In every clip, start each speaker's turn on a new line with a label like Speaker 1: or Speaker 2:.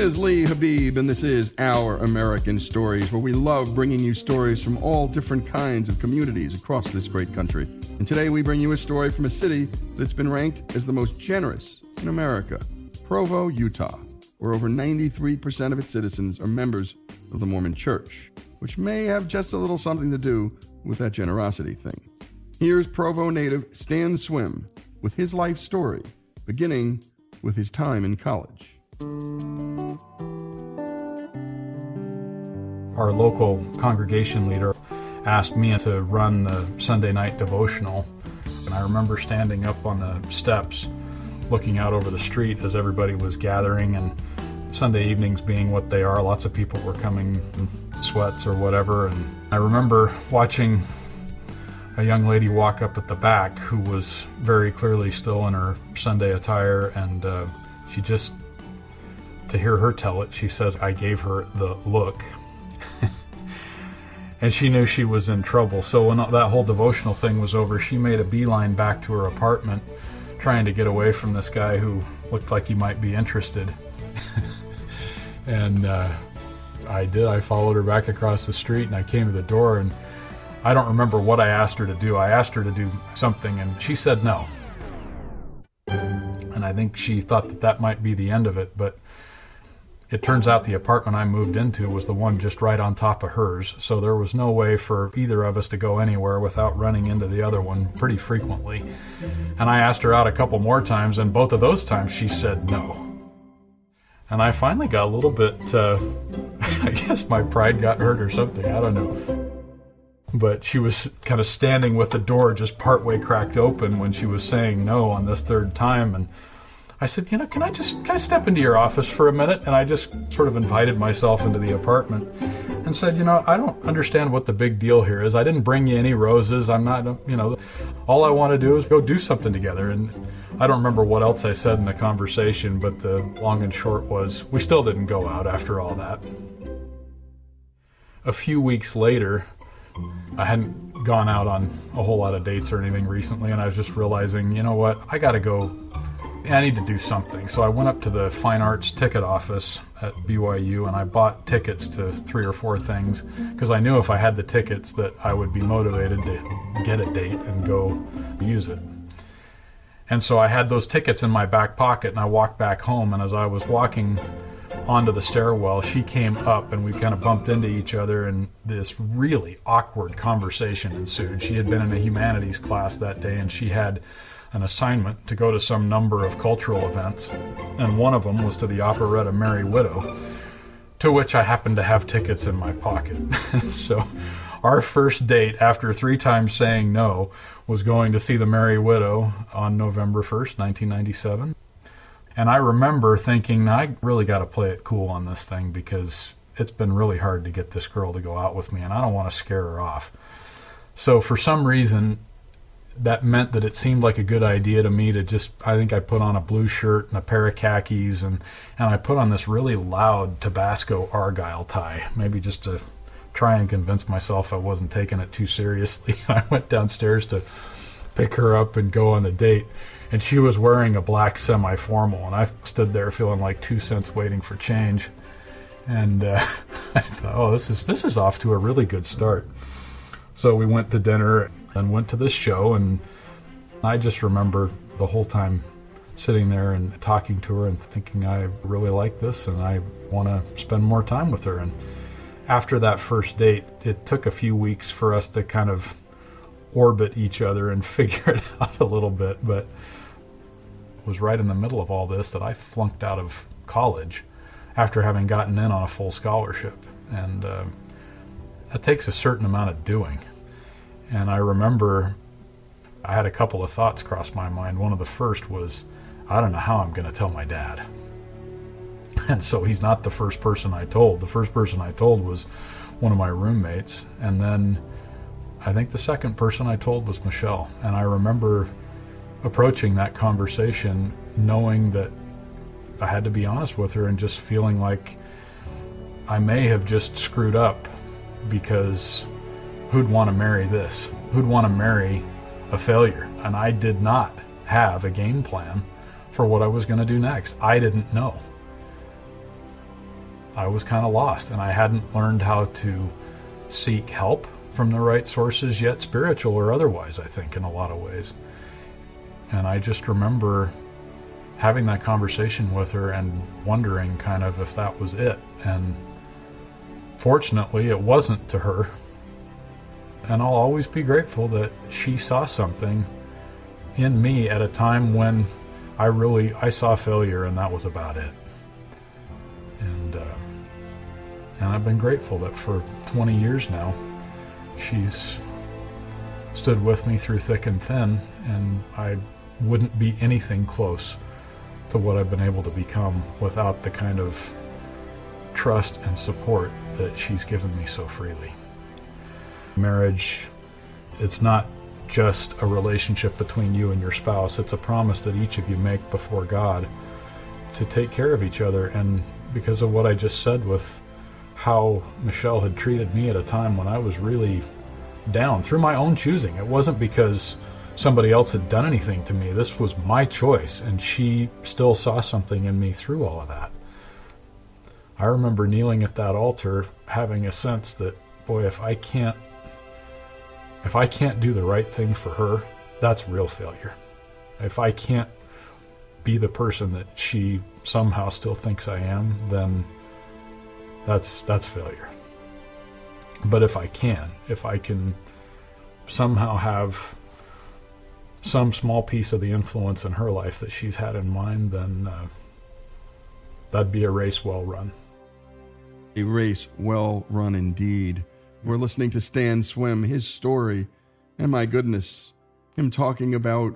Speaker 1: is Lee Habib, and this is Our American Stories, where we love bringing you stories from all different kinds of communities across this great country. And today we bring you a story from a city that's been ranked as the most generous in America Provo, Utah, where over 93% of its citizens are members of the Mormon Church, which may have just a little something to do with that generosity thing. Here's Provo native Stan Swim with his life story, beginning with his time in college.
Speaker 2: Our local congregation leader asked me to run the Sunday night devotional. And I remember standing up on the steps looking out over the street as everybody was gathering and Sunday evenings being what they are, lots of people were coming in sweats or whatever. And I remember watching a young lady walk up at the back who was very clearly still in her Sunday attire, and uh, she just, to hear her tell it, she says, I gave her the look. and she knew she was in trouble. So when that whole devotional thing was over, she made a beeline back to her apartment, trying to get away from this guy who looked like he might be interested. and uh, I did. I followed her back across the street, and I came to the door and I don't remember what I asked her to do. I asked her to do something, and she said no. And I think she thought that that might be the end of it, but it turns out the apartment I moved into was the one just right on top of hers, so there was no way for either of us to go anywhere without running into the other one pretty frequently. And I asked her out a couple more times, and both of those times she said no. And I finally got a little bit, uh, I guess my pride got hurt or something, I don't know but she was kind of standing with the door just partway cracked open when she was saying no on this third time and I said, you know, can I just can I step into your office for a minute? And I just sort of invited myself into the apartment and said, you know, I don't understand what the big deal here is. I didn't bring you any roses. I'm not, you know, all I want to do is go do something together. And I don't remember what else I said in the conversation, but the long and short was we still didn't go out after all that. A few weeks later, I hadn't gone out on a whole lot of dates or anything recently, and I was just realizing, you know what, I got to go. I need to do something. So I went up to the fine arts ticket office at BYU and I bought tickets to three or four things because I knew if I had the tickets that I would be motivated to get a date and go use it. And so I had those tickets in my back pocket and I walked back home. And as I was walking onto the stairwell, she came up and we kind of bumped into each other, and this really awkward conversation ensued. She had been in a humanities class that day and she had an assignment to go to some number of cultural events, and one of them was to the operetta Merry Widow, to which I happened to have tickets in my pocket. so our first date, after three times saying no, was going to see the Merry Widow on November 1st, 1997. And I remember thinking, I really got to play it cool on this thing because it's been really hard to get this girl to go out with me, and I don't want to scare her off. So for some reason, that meant that it seemed like a good idea to me to just I think I put on a blue shirt and a pair of khakis and and I put on this really loud Tabasco Argyle tie, maybe just to try and convince myself I wasn't taking it too seriously. I went downstairs to pick her up and go on a date and she was wearing a black semi-formal, and I stood there feeling like two cents waiting for change. And uh, I thought, oh, this is this is off to a really good start. So we went to dinner and went to this show, and I just remember the whole time sitting there and talking to her and thinking, I really like this, and I want to spend more time with her. And after that first date, it took a few weeks for us to kind of orbit each other and figure it out a little bit, but was right in the middle of all this that I flunked out of college after having gotten in on a full scholarship. And uh, that takes a certain amount of doing. And I remember I had a couple of thoughts cross my mind. One of the first was, I don't know how I'm going to tell my dad. And so he's not the first person I told. The first person I told was one of my roommates. And then I think the second person I told was Michelle. And I remember approaching that conversation knowing that I had to be honest with her and just feeling like I may have just screwed up because who'd want to marry this? Who'd want to marry a failure? And I did not have a game plan for what I was going to do next. I didn't know. I was kind of lost and I hadn't learned how to seek help from the right sources yet, spiritual or otherwise, I think, in a lot of ways. And I just remember having that conversation with her and wondering kind of if that was it. And fortunately, it wasn't to her. And I'll always be grateful that she saw something in me at a time when I really I saw failure and that was about it. And uh, and I've been grateful that for 20 years now she's stood with me through thick and thin and I wouldn't be anything close to what I've been able to become without the kind of trust and support that she's given me so freely. Marriage, it's not just a relationship between you and your spouse, it's a promise that each of you make before God to take care of each other. And because of what I just said with how Michelle had treated me at a time when I was really down through my own choosing, it wasn't because somebody else had done anything to me. This was my choice, and she still saw something in me through all of that. I remember kneeling at that altar having a sense that, boy, if I can't if I can't do the right thing for her, that's real failure. If I can't be the person that she somehow still thinks I am, then that's that's failure. But if I can, if I can somehow have some small piece of the influence in her life that she's had in mind, then uh, that'd be a race well run.
Speaker 1: A race well run indeed. We're listening to Stan Swim, his story, and my goodness, him talking about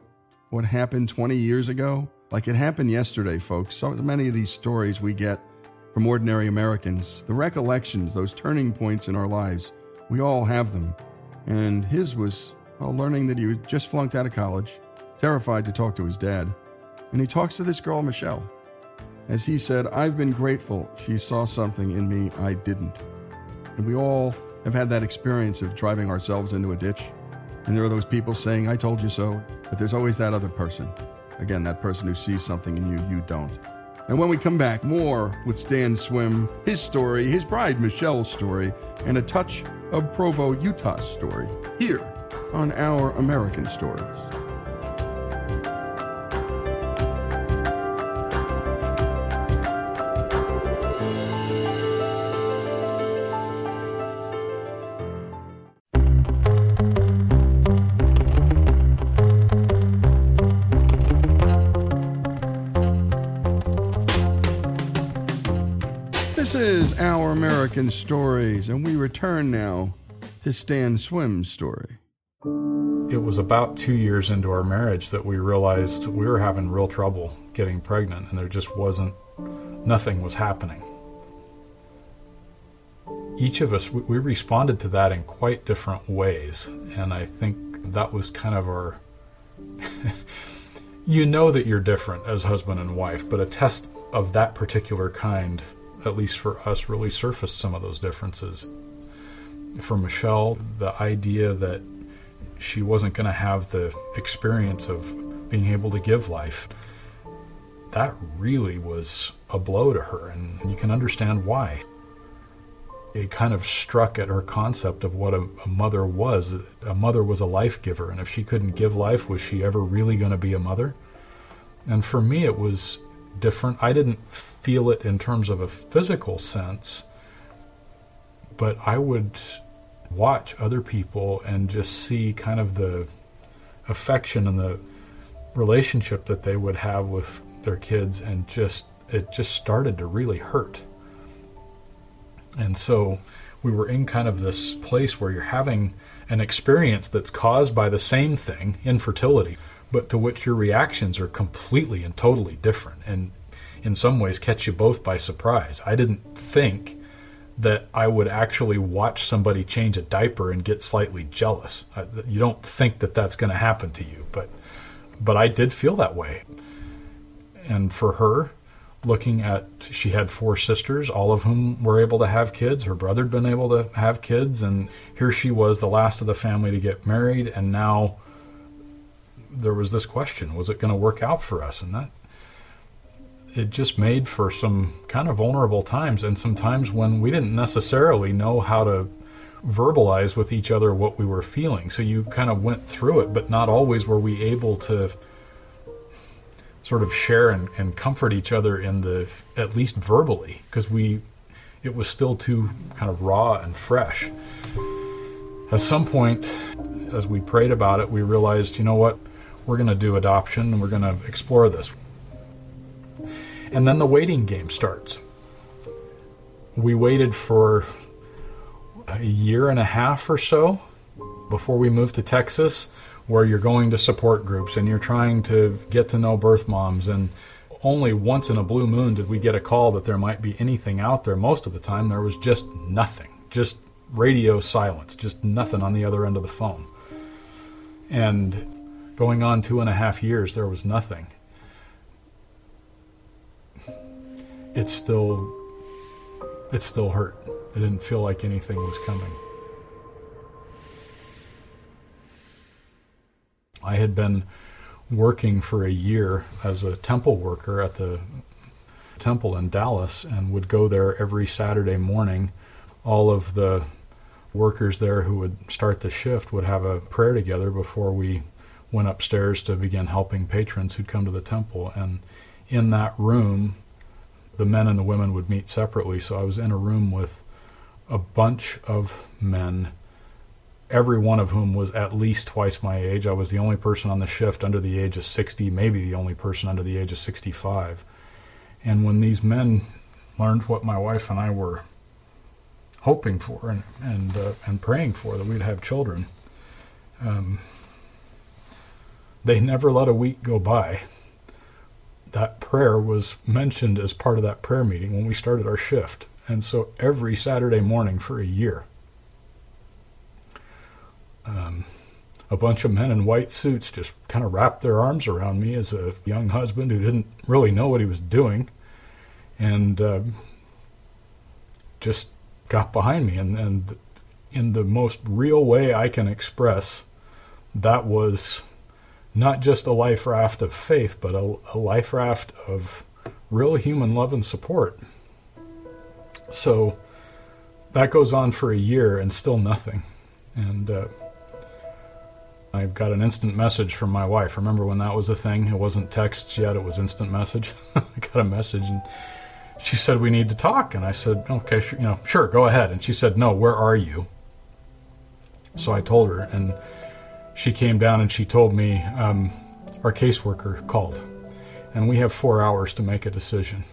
Speaker 1: what happened 20 years ago. Like it happened yesterday, folks. So many of these stories we get from ordinary Americans, the recollections, those turning points in our lives, we all have them. And his was while learning that he had just flunked out of college, terrified to talk to his dad. And he talks to this girl, Michelle. As he said, I've been grateful she saw something in me I didn't. And we all have had that experience of driving ourselves into a ditch. And there are those people saying, I told you so. But there's always that other person. Again, that person who sees something in you you don't. And when we come back, more with Stan Swim, his story, his bride Michelle's story, and a touch of Provo, Utah's story, here on Our American Stories. American Stories, and we return now to Stan Swim's story
Speaker 2: it was about two years into our marriage that we realized we were having real trouble getting pregnant, and there just wasn't, nothing was happening. Each of us, we responded to that in quite different ways, and I think that was kind of our. you know that you're different as husband and wife, but a test of that particular kind, at least for us, really surfaced some of those differences. For Michelle, the idea that she wasn't going to have the experience of being able to give life. That really was a blow to her, and you can understand why. It kind of struck at her concept of what a, a mother was. A mother was a life giver, and if she couldn't give life, was she ever really going to be a mother? And for me, it was different. I didn't feel it in terms of a physical sense, but I would watch other people and just see kind of the affection and the relationship that they would have with their kids and just it just started to really hurt and so we were in kind of this place where you're having an experience that's caused by the same thing infertility but to which your reactions are completely and totally different and in some ways catch you both by surprise i didn't think that I would actually watch somebody change a diaper and get slightly jealous. You don't think that that's going to happen to you, but but I did feel that way. And for her, looking at she had four sisters, all of whom were able to have kids. Her brother had been able to have kids, and here she was, the last of the family to get married, and now there was this question: Was it going to work out for us? And that it just made for some kind of vulnerable times and some times when we didn't necessarily know how to verbalize with each other what we were feeling. So you kind of went through it, but not always were we able to sort of share and, and comfort each other in the at least verbally because we it was still too kind of raw and fresh. At some point, as we prayed about it, we realized, you know what, we're going to do adoption and we're going to explore this. And then the waiting game starts. We waited for a year and a half or so before we moved to Texas, where you're going to support groups and you're trying to get to know birth moms. And only once in a blue moon did we get a call that there might be anything out there. Most of the time, there was just nothing, just radio silence, just nothing on the other end of the phone. And going on two and a half years, there was nothing. It still, it still hurt. It didn't feel like anything was coming. I had been working for a year as a temple worker at the temple in Dallas and would go there every Saturday morning. All of the workers there who would start the shift would have a prayer together before we went upstairs to begin helping patrons who'd come to the temple. And in that room, the men and the women would meet separately. So I was in a room with a bunch of men, every one of whom was at least twice my age. I was the only person on the shift under the age of 60, maybe the only person under the age of 65. And when these men learned what my wife and I were hoping for and and uh, and praying for that we'd have children. Um, they never let a week go by. That prayer was mentioned as part of that prayer meeting when we started our shift, and so every Saturday morning for a year, um, a bunch of men in white suits just kind of wrapped their arms around me as a young husband who didn't really know what he was doing, and uh, just got behind me. And, and in the most real way I can express, that was not just a life raft of faith, but a, a life raft of real human love and support. So that goes on for a year and still nothing. And uh, I've got an instant message from my wife. Remember when that was a thing? It wasn't texts yet, it was instant message. I got a message and she said we need to talk and i said okay you know sure go ahead and she said no where are you so i told her and she came down and she told me um, our caseworker called. And we have four hours to make a decision.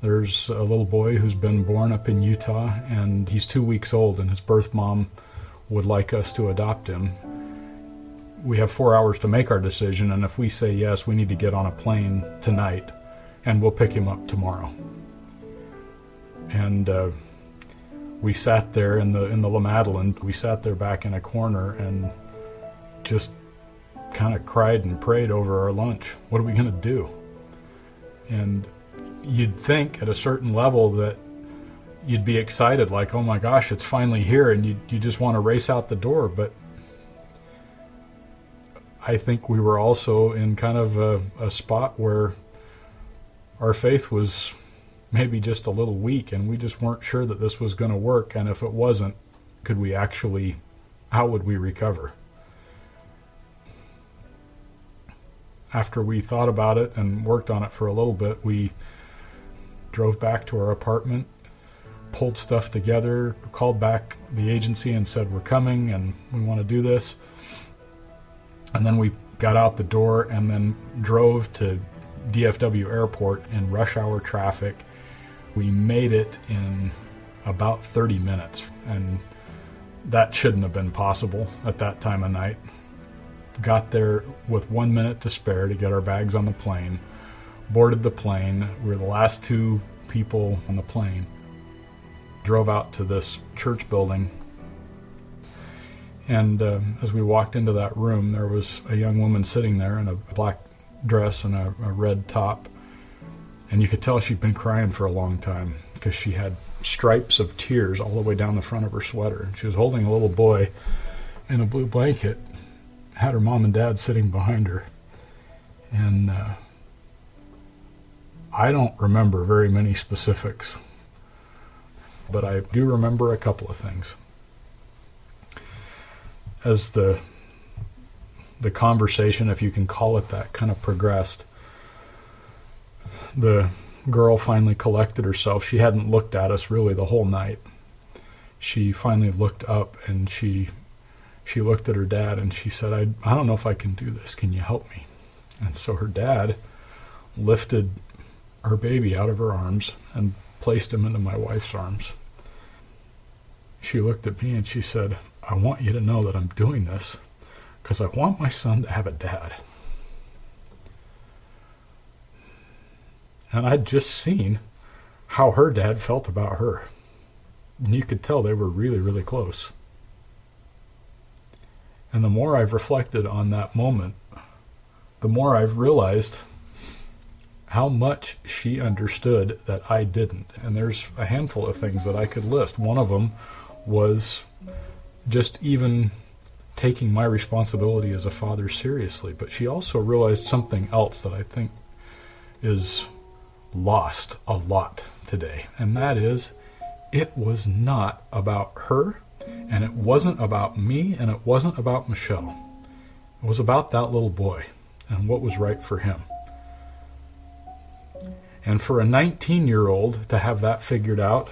Speaker 2: There's a little boy who's been born up in utah and he's two weeks old and his birth mom would like us to adopt him. We have four hours to make our decision and if we say yes we need to get on a plane tonight and we'll pick him up tomorrow. And uh, we sat there in the in the La Madeleine. We sat there back in a corner and just kind of cried and prayed over our lunch. What are we going to do? And you'd think at a certain level that you'd be excited, like, oh my gosh, it's finally here, and you you just want to race out the door. But I think we were also in kind of a, a spot where our faith was maybe just a little weak, and we just weren't sure that this was going to work. And if it wasn't, could we actually, how would we recover? After we thought about it and worked on it for a little bit, we drove back to our apartment, pulled stuff together, called back the agency and said, We're coming and we want to do this. And then we got out the door and then drove to DFW Airport in rush hour traffic we made it in about 30 minutes, and that shouldn't have been possible at that time of night. Got there with one minute to spare to get our bags on the plane, boarded the plane. We were the last two people on the plane. Drove out to this church building. And uh, as we walked into that room, there was a young woman sitting there in a black dress and a, a red top and you could tell she'd been crying for a long time because she had stripes of tears all the way down the front of her sweater. She was holding a little boy in a blue blanket, had her mom and dad sitting behind her. And uh, I don't remember very many specifics, but I do remember a couple of things. As the the conversation, if you can call it that, kind of progressed, the girl finally collected herself. She hadn't looked at us really the whole night. She finally looked up and she she looked at her dad and she said, I, I don't know if I can do this. Can you help me? And so her dad lifted her baby out of her arms and placed him into my wife's arms. She looked at me and she said, I want you to know that I'm doing this because I want my son to have a dad. And I'd just seen how her dad felt about her. And you could tell they were really, really close. And the more I've reflected on that moment, the more I've realized how much she understood that I didn't. And there's a handful of things that I could list. One of them was just even taking my responsibility as a father seriously. But she also realized something else that I think is lost a lot today, and that is it was not about her, and it wasn't about me, and it wasn't about Michelle. It was about that little boy and what was right for him. And for a 19 year old to have that figured out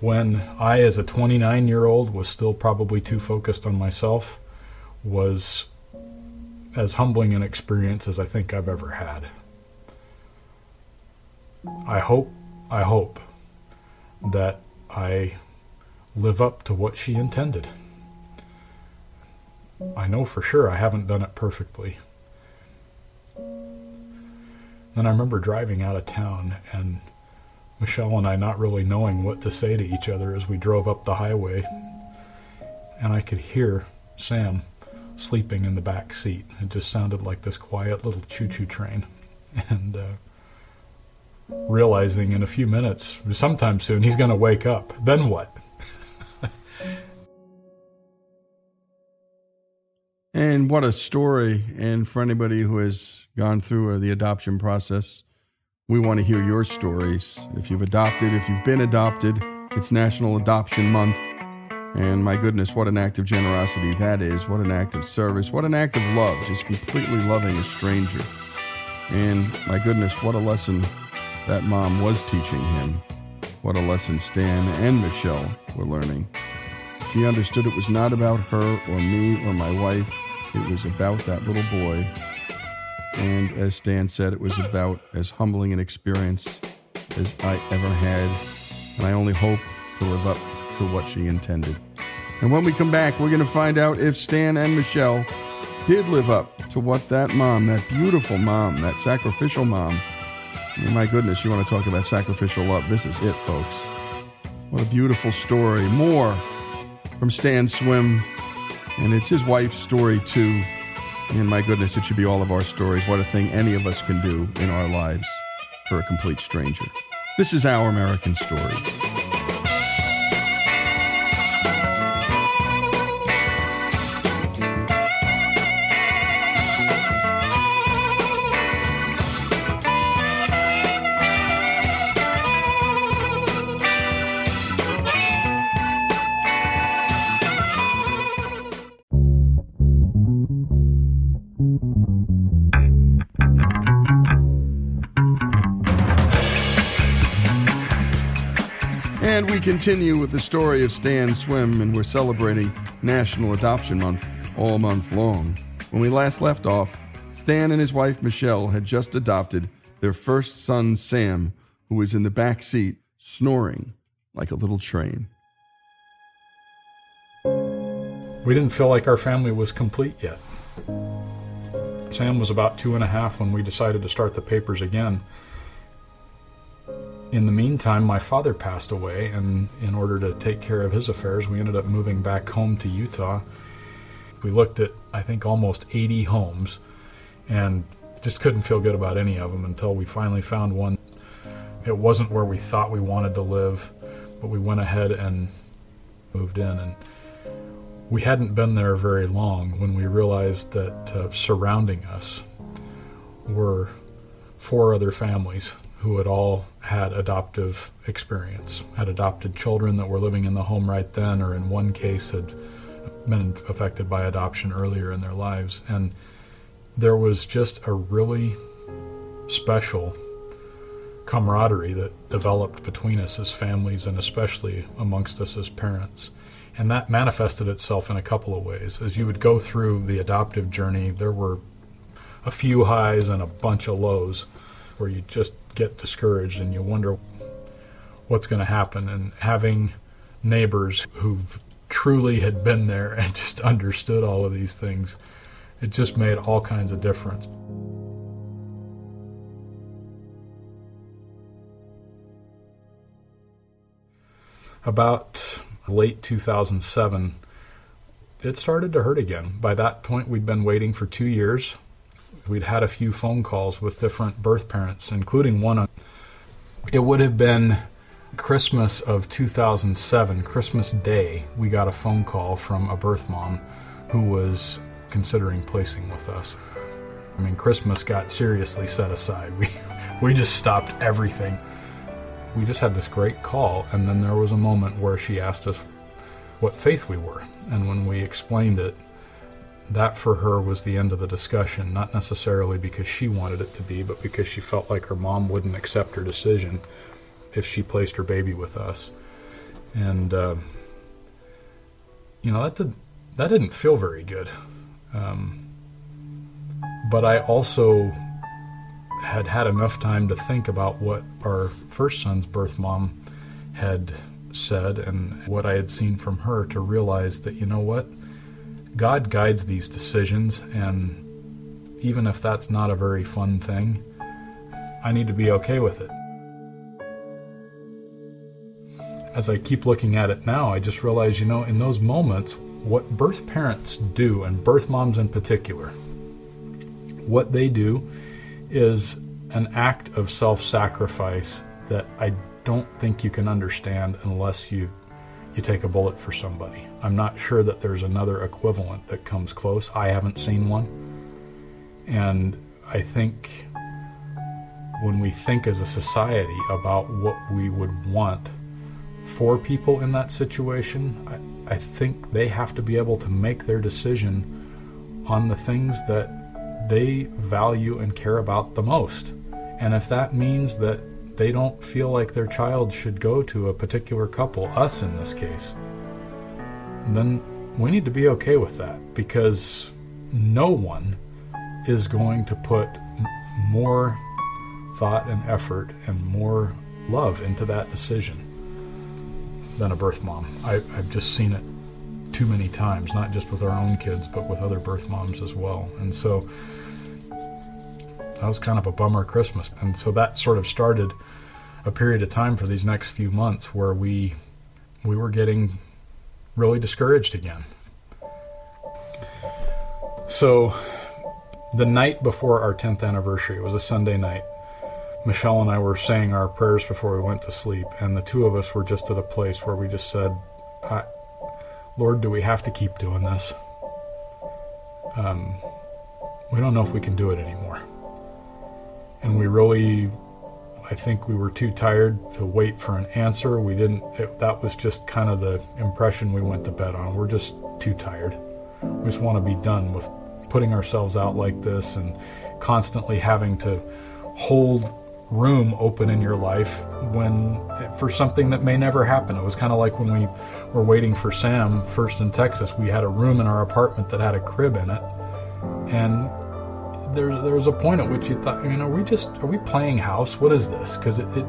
Speaker 2: when I, as a 29 year old, was still probably too focused on myself was as humbling an experience as I think I've ever had. I hope, I hope that I live up to what she intended. I know for sure I haven't done it perfectly. Then I remember driving out of town and Michelle and I not really knowing what to say to each other as we drove up the highway. And I could hear Sam sleeping in the back seat. It just sounded like this quiet little choo choo train. And uh, realizing in a few minutes, sometime soon, he's going to wake up. Then what?
Speaker 1: And what a story. And for anybody who has gone through uh, the adoption process, we want to hear your stories. If you've adopted, if you've been adopted, it's National Adoption Month. And my goodness, what an act of generosity that is. What an act of service. What an act of love, just completely loving a stranger. And my goodness, what a lesson that mom was teaching him. What a lesson Stan and Michelle were learning. She understood it was not about her or me or my wife, it was about that little boy. And as Stan said, it was about as humbling an experience as I ever had. And I only hope to live up to what she intended. And when we come back, we're going to find out if Stan and Michelle did live up to what that mom, that beautiful mom, that sacrificial mom, my goodness, you want to talk about sacrificial love? This is it, folks. What a beautiful story. More from Stan Swim, and it's his wife's story, too. And my goodness, it should be all of our stories. What a thing any of us can do in our lives for a complete stranger. This is Our American Stories. Continue with the story of Stan Swim, and we're celebrating National Adoption Month all month long. When we last left off, Stan and his wife Michelle had just adopted their first son, Sam, who was in the back seat, snoring like a little train.
Speaker 2: We didn't feel like our family was complete yet. Sam was about two and a half when we decided to start the papers again in the meantime, my father passed away, and in order to take care of his affairs, we ended up moving back home to Utah. We looked at, I think, almost 80 homes and just couldn't feel good about any of them until we finally found one. It wasn't where we thought we wanted to live, but we went ahead and moved in. And we hadn't been there very long when we realized that uh, surrounding us were four other families who had all had adoptive experience, had adopted children that were living in the home right then, or in one case had been affected by adoption earlier in their lives. And there was just a really special camaraderie that developed between us as families and especially amongst us as parents. And that manifested itself in a couple of ways. As you would go through the adoptive journey, there were a few highs and a bunch of lows where you just get discouraged and you wonder what's going to happen. And having neighbors who truly had been there and just understood all of these things, it just made all kinds of difference. About late 2007, it started to hurt again. By that point, we'd been waiting for two years We'd had a few phone calls with different birth parents, including one. On, it would have been Christmas of 2007, Christmas Day, we got a phone call from a birth mom who was considering placing with us. I mean, Christmas got seriously set aside. We, we just stopped everything. We just had this great call, and then there was a moment where she asked us what faith we were. And when we explained it, that for her was the end of the discussion, not necessarily because she wanted it to be, but because she felt like her mom wouldn't accept her decision if she placed her baby with us. And, uh, you know, that, did, that didn't feel very good. Um, but I also had had enough time to think about what our first son's birth mom had said and what I had seen from her to realize that, you know what? God guides these decisions, and even if that's not a very fun thing, I need to be okay with it. As I keep looking at it now, I just realize, you know, in those moments, what birth parents do, and birth moms in particular, what they do is an act of self sacrifice that I don't think you can understand unless you you take a bullet for somebody. I'm not sure that there's another equivalent that comes close. I haven't seen one. And I think when we think as a society about what we would want for people in that situation, I, I think they have to be able to make their decision on the things that they value and care about the most. And if that means that they don't feel like their child should go to a particular couple, us in this case, then we need to be okay with that because no one is going to put more thought and effort and more love into that decision than a birth mom. I, have just seen it too many times, not just with our own kids, but with other birth moms as well. And so that was kind of a bummer Christmas. And so that sort of started a period of time for these next few months where we we were getting really discouraged again. So the night before our 10th anniversary, it was a Sunday night. Michelle and I were saying our prayers before we went to sleep, and the two of us were just at a place where we just said, Lord, do we have to keep doing this? Um, we don't know if we can do it anymore and we really I think we were too tired to wait for an answer. We didn't, it, that was just kind of the impression we went to bed on. We're just too tired. We just want to be done with putting ourselves out like this and constantly having to hold room open in your life when for something that may never happen. It was kind of like when we were waiting for Sam first in Texas. We had a room in our apartment that had a crib in it. And there, there was a point at which you thought, mean, are we just are we playing house? What is this? Because it, it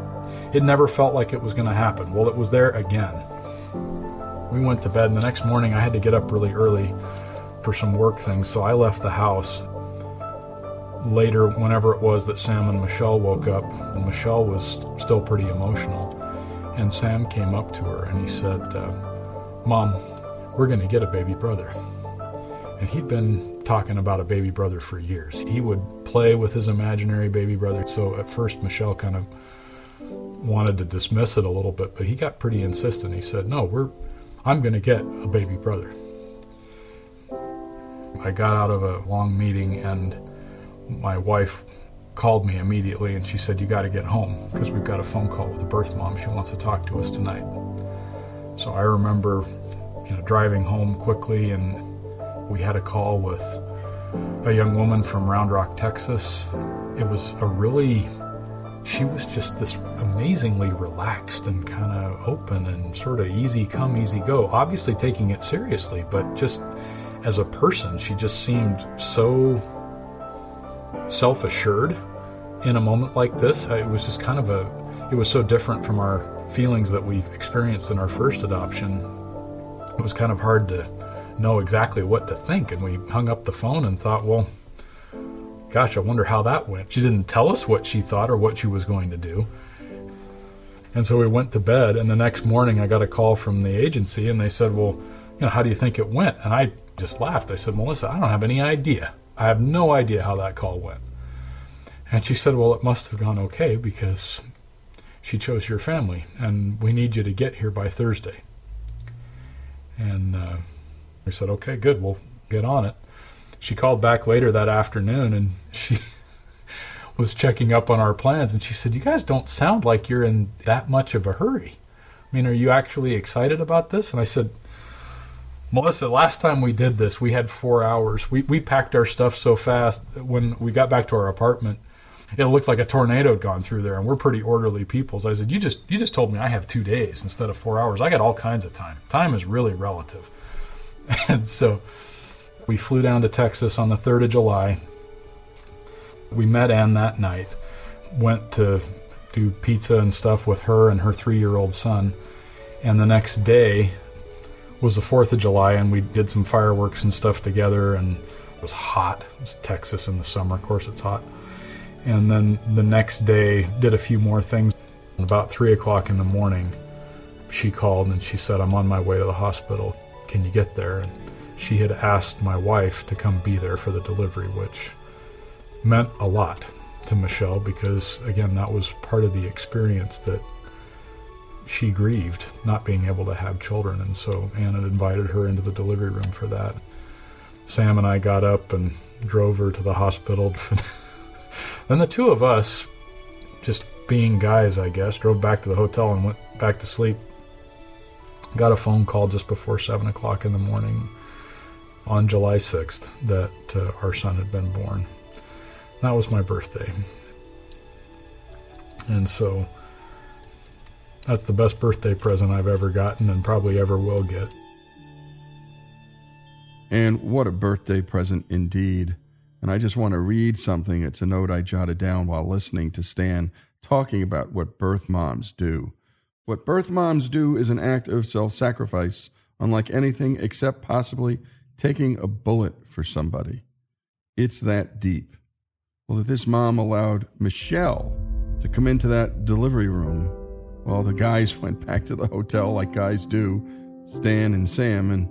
Speaker 2: it never felt like it was going to happen. Well, it was there again. We went to bed, and the next morning I had to get up really early for some work things, so I left the house. Later, whenever it was that Sam and Michelle woke up, and Michelle was still pretty emotional, and Sam came up to her and he said, uh, "Mom, we're going to get a baby brother." And he'd been talking about a baby brother for years. He would play with his imaginary baby brother. So at first, Michelle kind of wanted to dismiss it a little bit, but he got pretty insistent. He said, "No, we're I'm going to get a baby brother." I got out of a long meeting and my wife called me immediately and she said, You got to get home because we've got a phone call with the birth mom. She wants to talk to us tonight. So I remember, you know, driving home quickly and we had a call with a young woman from Round Rock, Texas. It was a really, she was just this amazingly relaxed and kind of open and sort of easy come, easy go. Obviously taking it seriously, but just as a person, she just seemed so self assured in a moment like this. It was just kind of a, it was so different from our feelings that we've experienced in our first adoption. It was kind of hard to know exactly what to think. And we hung up the phone and thought, well, gosh, I wonder how that went. She didn't tell us what she thought or what she was going to do. And so we went to bed, and the next morning I got a call from the agency, and they said, Well, you know, how do you think it went? And I just laughed. I said, Melissa, I don't have any idea. I have no idea how that call went. And she said, Well, it must have gone okay because she chose your family, and we need you to get here by Thursday. And uh, we said, Okay, good, we'll get on it. She called back later that afternoon and she was checking up on our plans, and she said, You guys don't sound like you're in that much of a hurry. I mean, are you actually excited about this? And I said, Melissa, last time we did this, we had four hours. We, we packed our stuff so fast. When we got back to our apartment, it looked like a tornado had gone through there, and we're pretty orderly people. So I said, "You just you just told me I have two days instead of four hours. I got all kinds of time. Time is really relative." And so we flew down to Texas on the third of July. We met Ann that night. Went to do pizza and stuff with her and her three-year-old son, and the next day was the 4th of July, and we did some fireworks and stuff together, and it was hot. It was Texas in the summer, of course, it's hot. And then the next day, did a few more things. About 3 o'clock in the morning, she called and she said, I'm on my way to the hospital. Can you get there? And she had asked my wife to come be there for the delivery, which meant a lot to Michelle because, again, that was part of the experience that she grieved not being able to have children, and so Anna invited her into the delivery room for that. Sam and I got up and drove her to the hospital. then the two of us, just being guys, I guess, drove back to the hotel and went back to sleep. Got a phone call just before 7 o'clock in the morning on July 6th that uh, our son had been born. That was my birthday. And so that's the best birthday present I've ever gotten and probably ever will get.
Speaker 1: And what a birthday present indeed. And I just want to read something. It's a note I jotted down while listening to Stan talking about what birth moms do. What birth moms do is an act of self sacrifice, unlike anything except possibly taking a bullet for somebody. It's that deep. Well, that this mom allowed Michelle to come into that delivery room well, the guys went back to the hotel like guys do, Stan and Sam, and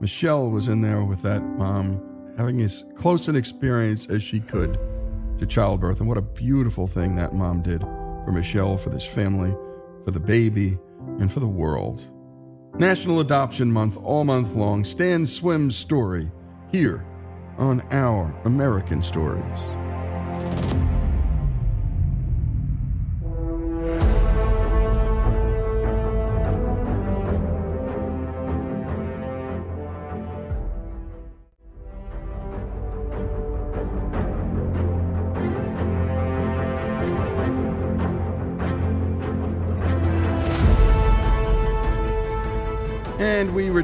Speaker 1: Michelle was in there with that mom, having as close an experience as she could to childbirth. And what a beautiful thing that mom did for Michelle, for this family, for the baby, and for the world. National Adoption Month, all month long, Stan Swim's story here on Our American Stories.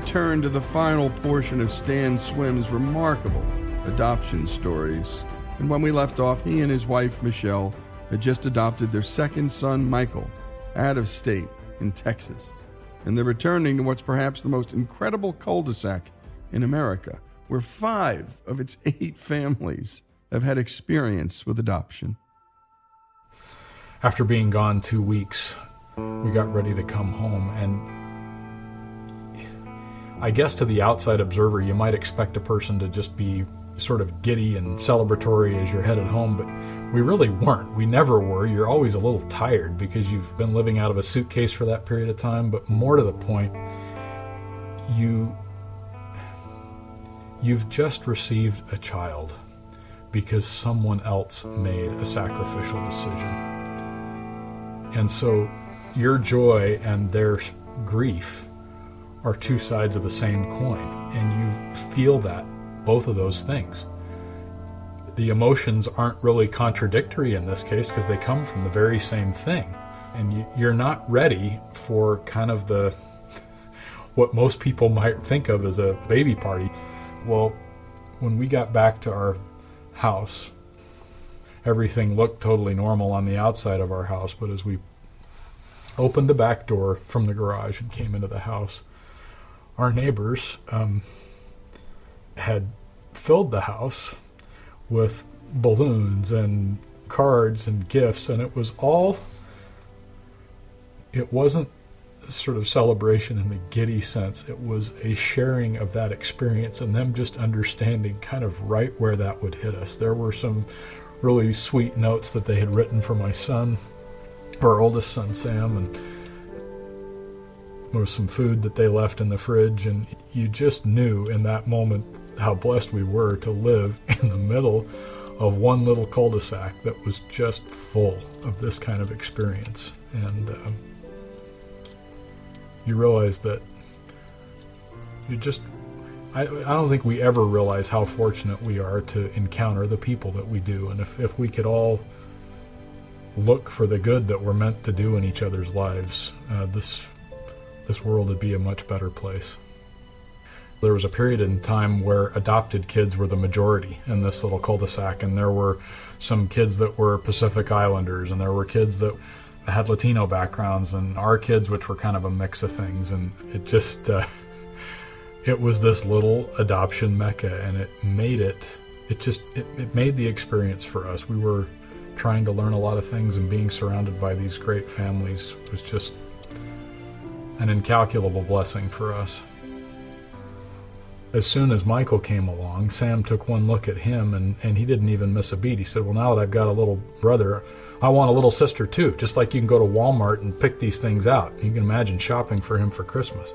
Speaker 1: Return to the final portion of Stan Swim's remarkable adoption stories. And when we left off, he and his wife, Michelle, had just adopted their second son, Michael, out of state in Texas. And they're returning to what's perhaps the most incredible cul de sac in America, where five of its eight families have had experience with adoption.
Speaker 2: After being gone two weeks, we got ready to come home, and I guess to the outside observer, you might expect a person to just be sort of giddy and celebratory as you're headed home, but we really weren't. We never were. You're always a little tired because you've been living out of a suitcase for that period of time, but more to the point, you you've just received a child because someone else made a sacrificial decision. And so your joy and their grief are two sides of the same coin, and you feel that, both of those things. The emotions aren't really contradictory in this case because they come from the very same thing. And you, you're not ready for kind of the what most people might think of as a baby party. Well, when we got back to our house, everything looked totally normal on the outside of our house, but as we opened the back door from the garage and came into the house, our neighbors um, had filled the house with balloons and cards and gifts, and it was all. It wasn't sort of celebration in the giddy sense. It was a sharing of that experience and them just understanding kind of right where that would hit us. There were some really sweet notes that they had written for my son, our oldest son Sam, and was some food that they left in the fridge, and you just knew in that moment how blessed we were to live in the middle of one little cul-de-sac that was just full of this kind of experience. And uh, you realize that you just I, I don't think we ever realize how fortunate we are to encounter the people that we do and if, if we could all look for the good that we're meant to do in each other's lives uh, this this world would be a much better place there was a period in time where adopted kids were the majority in this little cul-de-sac and there were some kids that were pacific islanders and there were kids that had Latino backgrounds and our kids, which were kind of a mix of things, and it just uh, it was this little adoption mecca, and it made it. It just it, it made the experience for us. We were trying to learn a lot of things, and being surrounded by these great families was just an incalculable blessing for us. As soon as Michael came along, Sam took one look at him and, and he didn't even miss a beat. He said, Well, now that I've got a little brother, I want a little sister too, just like you can go to Walmart and pick these things out. You can imagine shopping for him for Christmas.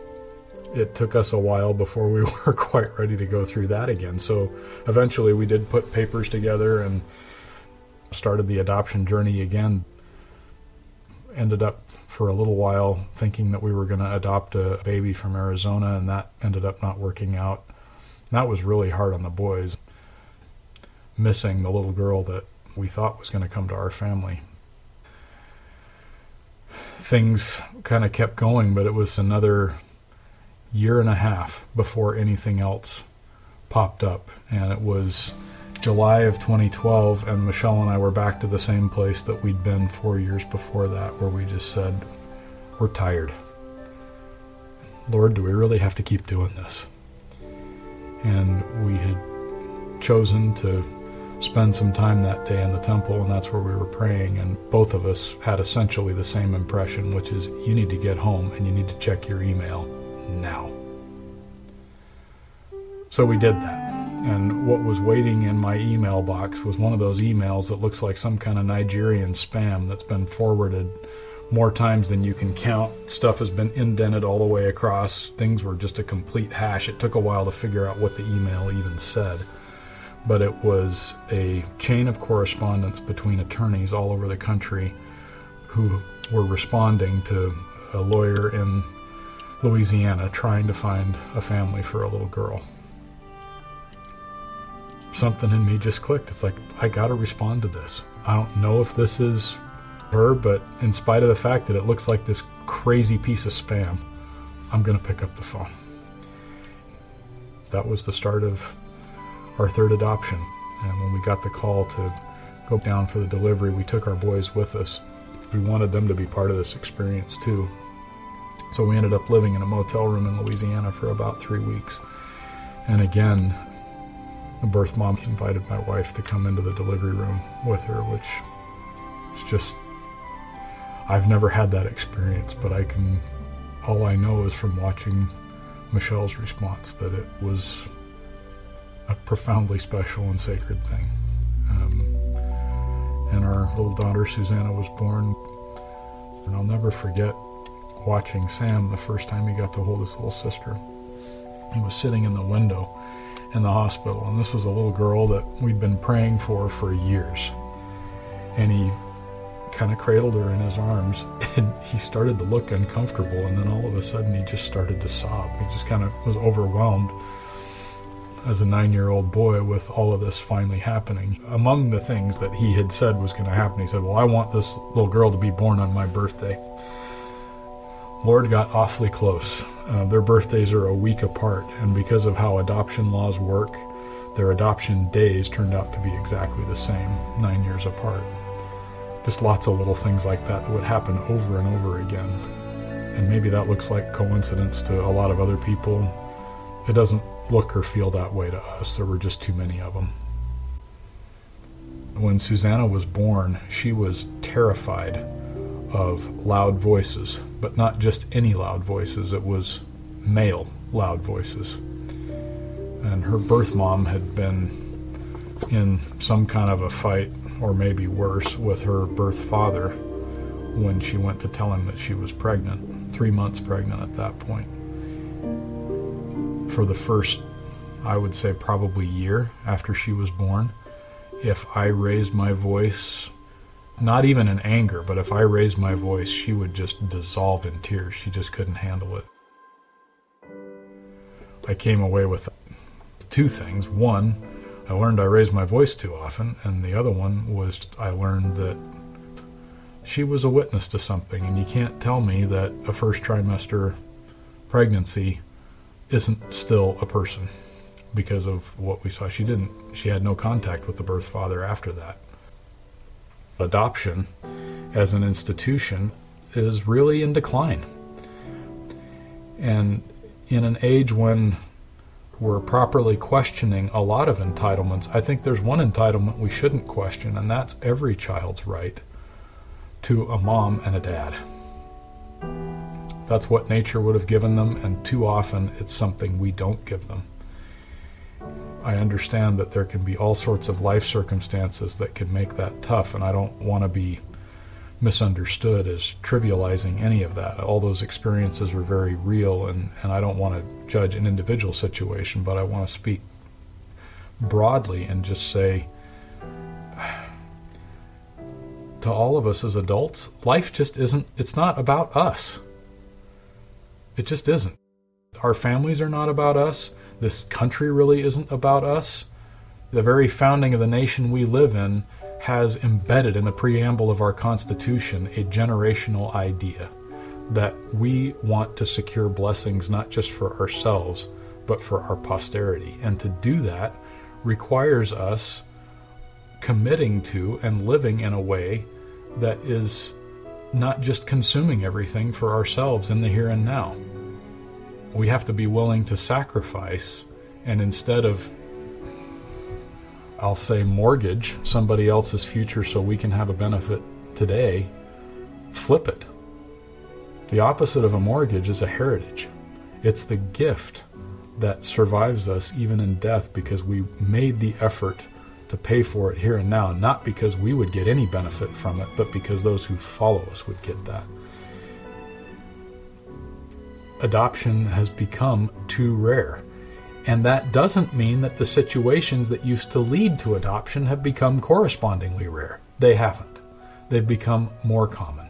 Speaker 2: It took us a while before we were quite ready to go through that again. So eventually we did put papers together and started the adoption journey again. Ended up for a little while thinking that we were going to adopt a baby from Arizona, and that ended up not working out. And that was really hard on the boys, missing the little girl that we thought was going to come to our family. Things kind of kept going, but it was another year and a half before anything else popped up. And it was July of 2012, and Michelle and I were back to the same place that we'd been four years before that, where we just said, We're tired. Lord, do we really have to keep doing this? And we had chosen to spend some time that day in the temple, and that's where we were praying. And both of us had essentially the same impression, which is you need to get home and you need to check your email now. So we did that. And what was waiting in my email box was one of those emails that looks like some kind of Nigerian spam that's been forwarded more times than you can count. Stuff has been indented all the way across. Things were just a complete hash. It took a while to figure out what the email even said but it was a chain of correspondence between attorneys all over the country who were responding to a lawyer in Louisiana trying to find a family for a little girl. Something in me just clicked. It's like, I got to respond to this. I don't know if this is her, but in spite of the fact that it looks like this crazy piece of spam, I'm going to pick up the phone. That was the start of our third adoption. And when we got the call to go down for the delivery, we took our boys with us. We wanted them to be part of this experience too. So we ended up living in a motel room in Louisiana for about three weeks. And again, the birth mom invited my wife to come into the delivery room with her, which is just, I've never had that experience, but I can, all I know is from watching Michelle's response that it was a profoundly special and sacred thing. Um, and our little daughter Susanna was born. And I'll never forget watching Sam the first time he got to hold his little sister. He was sitting in the window in the hospital. And this was a little girl that we'd been praying for for years. And he kind of cradled her in his arms and he started to look uncomfortable. And then all of a sudden, he just started to sob. He just kind of was overwhelmed as a nine year old boy with all of this finally happening. Among the things that he had said was going to happen, he said, Well, I want this little girl to be born on my birthday. Lord got awfully close. Uh, their birthdays are a week apart, and because of how adoption laws work, their adoption days turned out to be exactly the same, nine years apart. Just lots of little things like that that would happen over and over again. And maybe that looks like coincidence to a lot of other people. It doesn't look or feel that way to us. There were just too many of them. When Susanna was born, she was terrified of loud voices, but not just any loud voices, it was male loud voices. And her birth mom had been in some kind of a fight, or maybe worse, with her birth father when she went to tell him that she was pregnant, three months pregnant at that point. For the first, I would say, probably year after she was born, if I raised my voice not even in anger, but if I raised my voice, she would just dissolve in tears. She just couldn't handle it. I came away with two things. One, I learned I raised my voice too often, and the other one was I learned that she was a witness to something, and you can't tell me that a first trimester pregnancy isn't still a person because of what we saw. She didn't, she had no contact with the birth father after that adoption as an institution is really in decline. And in an age when we're properly questioning a lot of entitlements, I think there's one entitlement we shouldn't question, and that's every child's right to a mom and a dad. That's what nature would have given them, and too often it's something we don't give them. I understand that there can be all sorts of life circumstances that can make that tough, and I don't want to be misunderstood as trivializing any of that. All those experiences are very real, and, and I don't want to judge an individual situation, but I want to speak broadly and just say to all of us as adults, life just isn't, it's not about us. It just isn't. Our families are not about us this country really isn't about us. The very founding of the nation we live in has embedded in the preamble of our Constitution a generational idea that we want to secure blessings not just for ourselves, but for our posterity. And to do that requires us committing to and living in a way that is not just consuming everything for ourselves in the here and now we have to be willing to sacrifice and instead of I'll say mortgage somebody else's future so we can have a benefit today, flip it. The opposite of a mortgage is a heritage. It's the gift that survives us even in death because we made the effort to pay for it here and now, not because we would get any benefit from it, but because those who follow us would get that adoption has become too rare. And that doesn't mean that the situations that used to lead to adoption have become correspondingly rare. They haven't. They've become more common.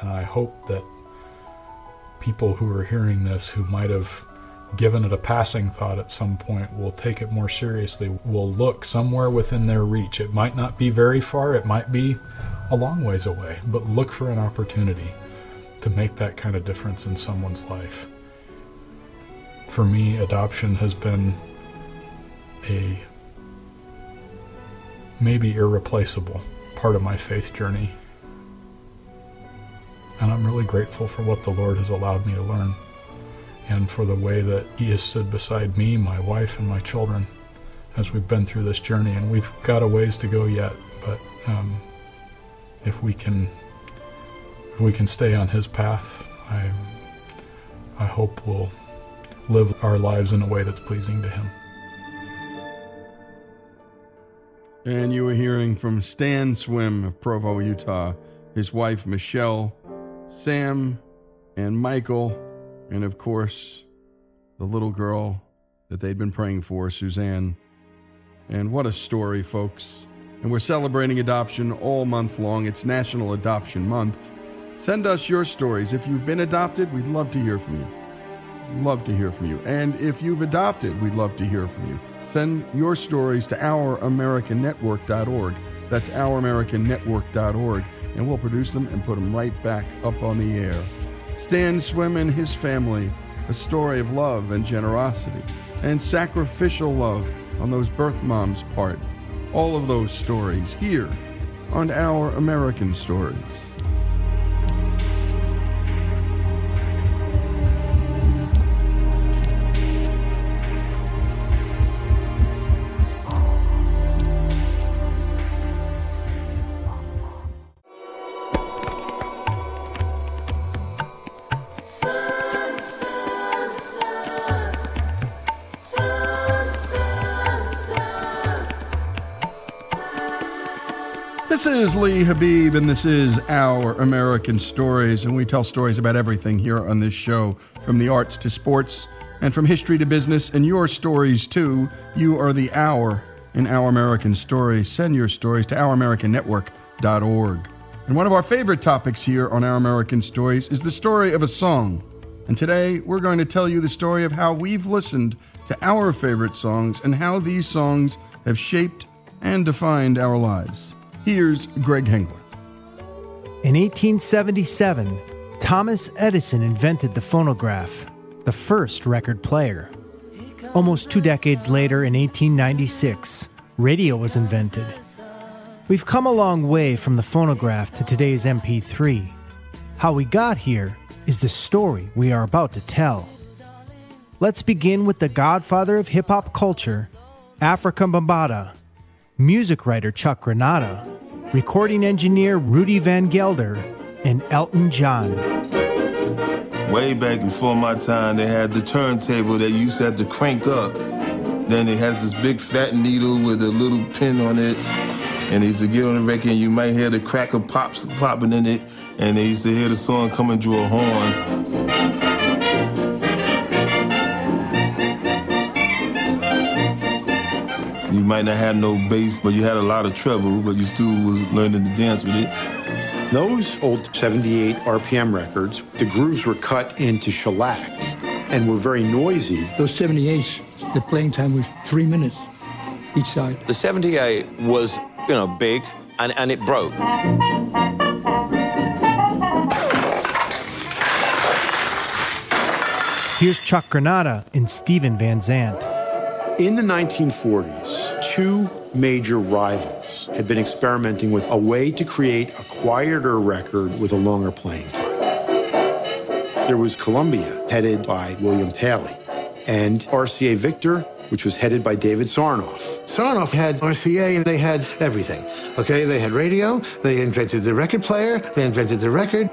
Speaker 2: And I hope that people who are hearing this who might have given it a passing thought at some point will take it more seriously, will look somewhere within their reach. It might not be very far, it might be a long ways away, but look for an opportunity to make that kind of difference in someone's life. For me, adoption has been a maybe irreplaceable part of my faith journey. And I'm really grateful for what the Lord has allowed me to learn and for the way that He has stood beside me, my wife, and my children as we've been through this journey. And we've got a ways to go yet, but um, if we can we can stay on His path, I, I hope we'll live our lives in a way that's pleasing to Him.
Speaker 1: And you were hearing from Stan Swim of Provo, Utah, his wife Michelle, Sam, and Michael, and of course, the little girl that they'd been praying for, Suzanne. And what a story, folks. And we're celebrating adoption all month long. It's National Adoption Month. Send us your stories. If you've been adopted, we'd love to hear from you. Love to hear from you. And if you've adopted, we'd love to hear from you. Send your stories to ouramericannetwork.org. That's ouramericannetwork.org. And we'll produce them and put them right back up on the air. Stan Swim and his family, a story of love and generosity and sacrificial love on those birth moms' part. All of those stories here on Our American Stories. This is Lee Habib, and this is Our American Stories, and we tell stories about everything here on this show, from the arts to sports, and from history to business, and your stories too. You are the Our in Our American Stories. Send your stories to ouramericannetwork.org. And one of our favorite topics here on Our American Stories is the story of a song. And today we're going to tell you the story of how we've listened to our favorite songs and how these songs have shaped and defined our lives. Here's Greg Hengler.
Speaker 3: In 1877, Thomas Edison invented the phonograph, the first record player. Almost two decades later, in 1896, radio was invented. We've come a long way from the phonograph to today's MP3. How we got here is the story we are about to tell. Let's begin with the godfather of hip hop culture, Afrika Bambaataa, music writer Chuck Granata, recording engineer Rudy Van Gelder, and Elton John.
Speaker 4: Way back before my time, they had the turntable that used to have to crank up. Then it has this big fat needle with a little pin on it. And they used to get on the record, and you might hear the cracker pops popping in it. And they used to hear the song coming through a horn. Might not have no bass, but you had a lot of treble, but you still was learning to dance with it.
Speaker 5: Those old 78 RPM records, the grooves were cut into shellac and were very noisy.
Speaker 6: Those 78s, the playing time was three minutes each side.
Speaker 7: The 78 was, you know, big and, and it broke.
Speaker 3: Here's Chuck Granata and Steven Van Zandt.
Speaker 5: In the 1940s, two major rivals had been experimenting with a way to create a quieter record with a longer playing time. There was Columbia, headed by William Paley, and RCA Victor, which was headed by David Sarnoff.
Speaker 8: Sarnoff had RCA and they had everything. Okay, they had radio, they invented the record player, they invented the record,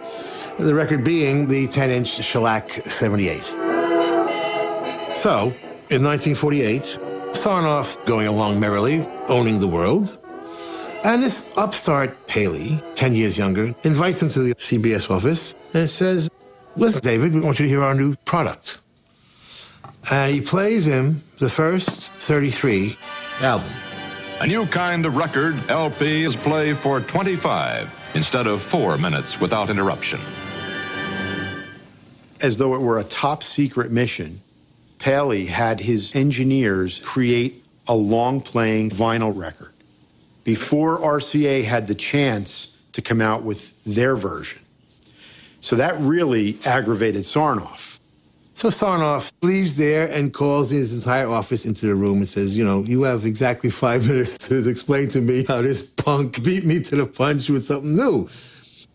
Speaker 8: the record being the 10 inch shellac 78. So, in 1948, Sarnoff going along merrily, owning the world. And this upstart Paley, 10 years younger, invites him to the CBS office and says, Listen, David, we want you to hear our new product. And he plays him the first 33 album.
Speaker 9: A new kind of record, LP, is play for 25 instead of four minutes without interruption.
Speaker 5: As though it were a top secret mission, Paley had his engineers create a long playing vinyl record before RCA had the chance to come out with their version. So that really aggravated Sarnoff.
Speaker 8: So Sarnoff leaves there and calls his entire office into the room and says, You know, you have exactly five minutes to explain to me how this punk beat me to the punch with something new.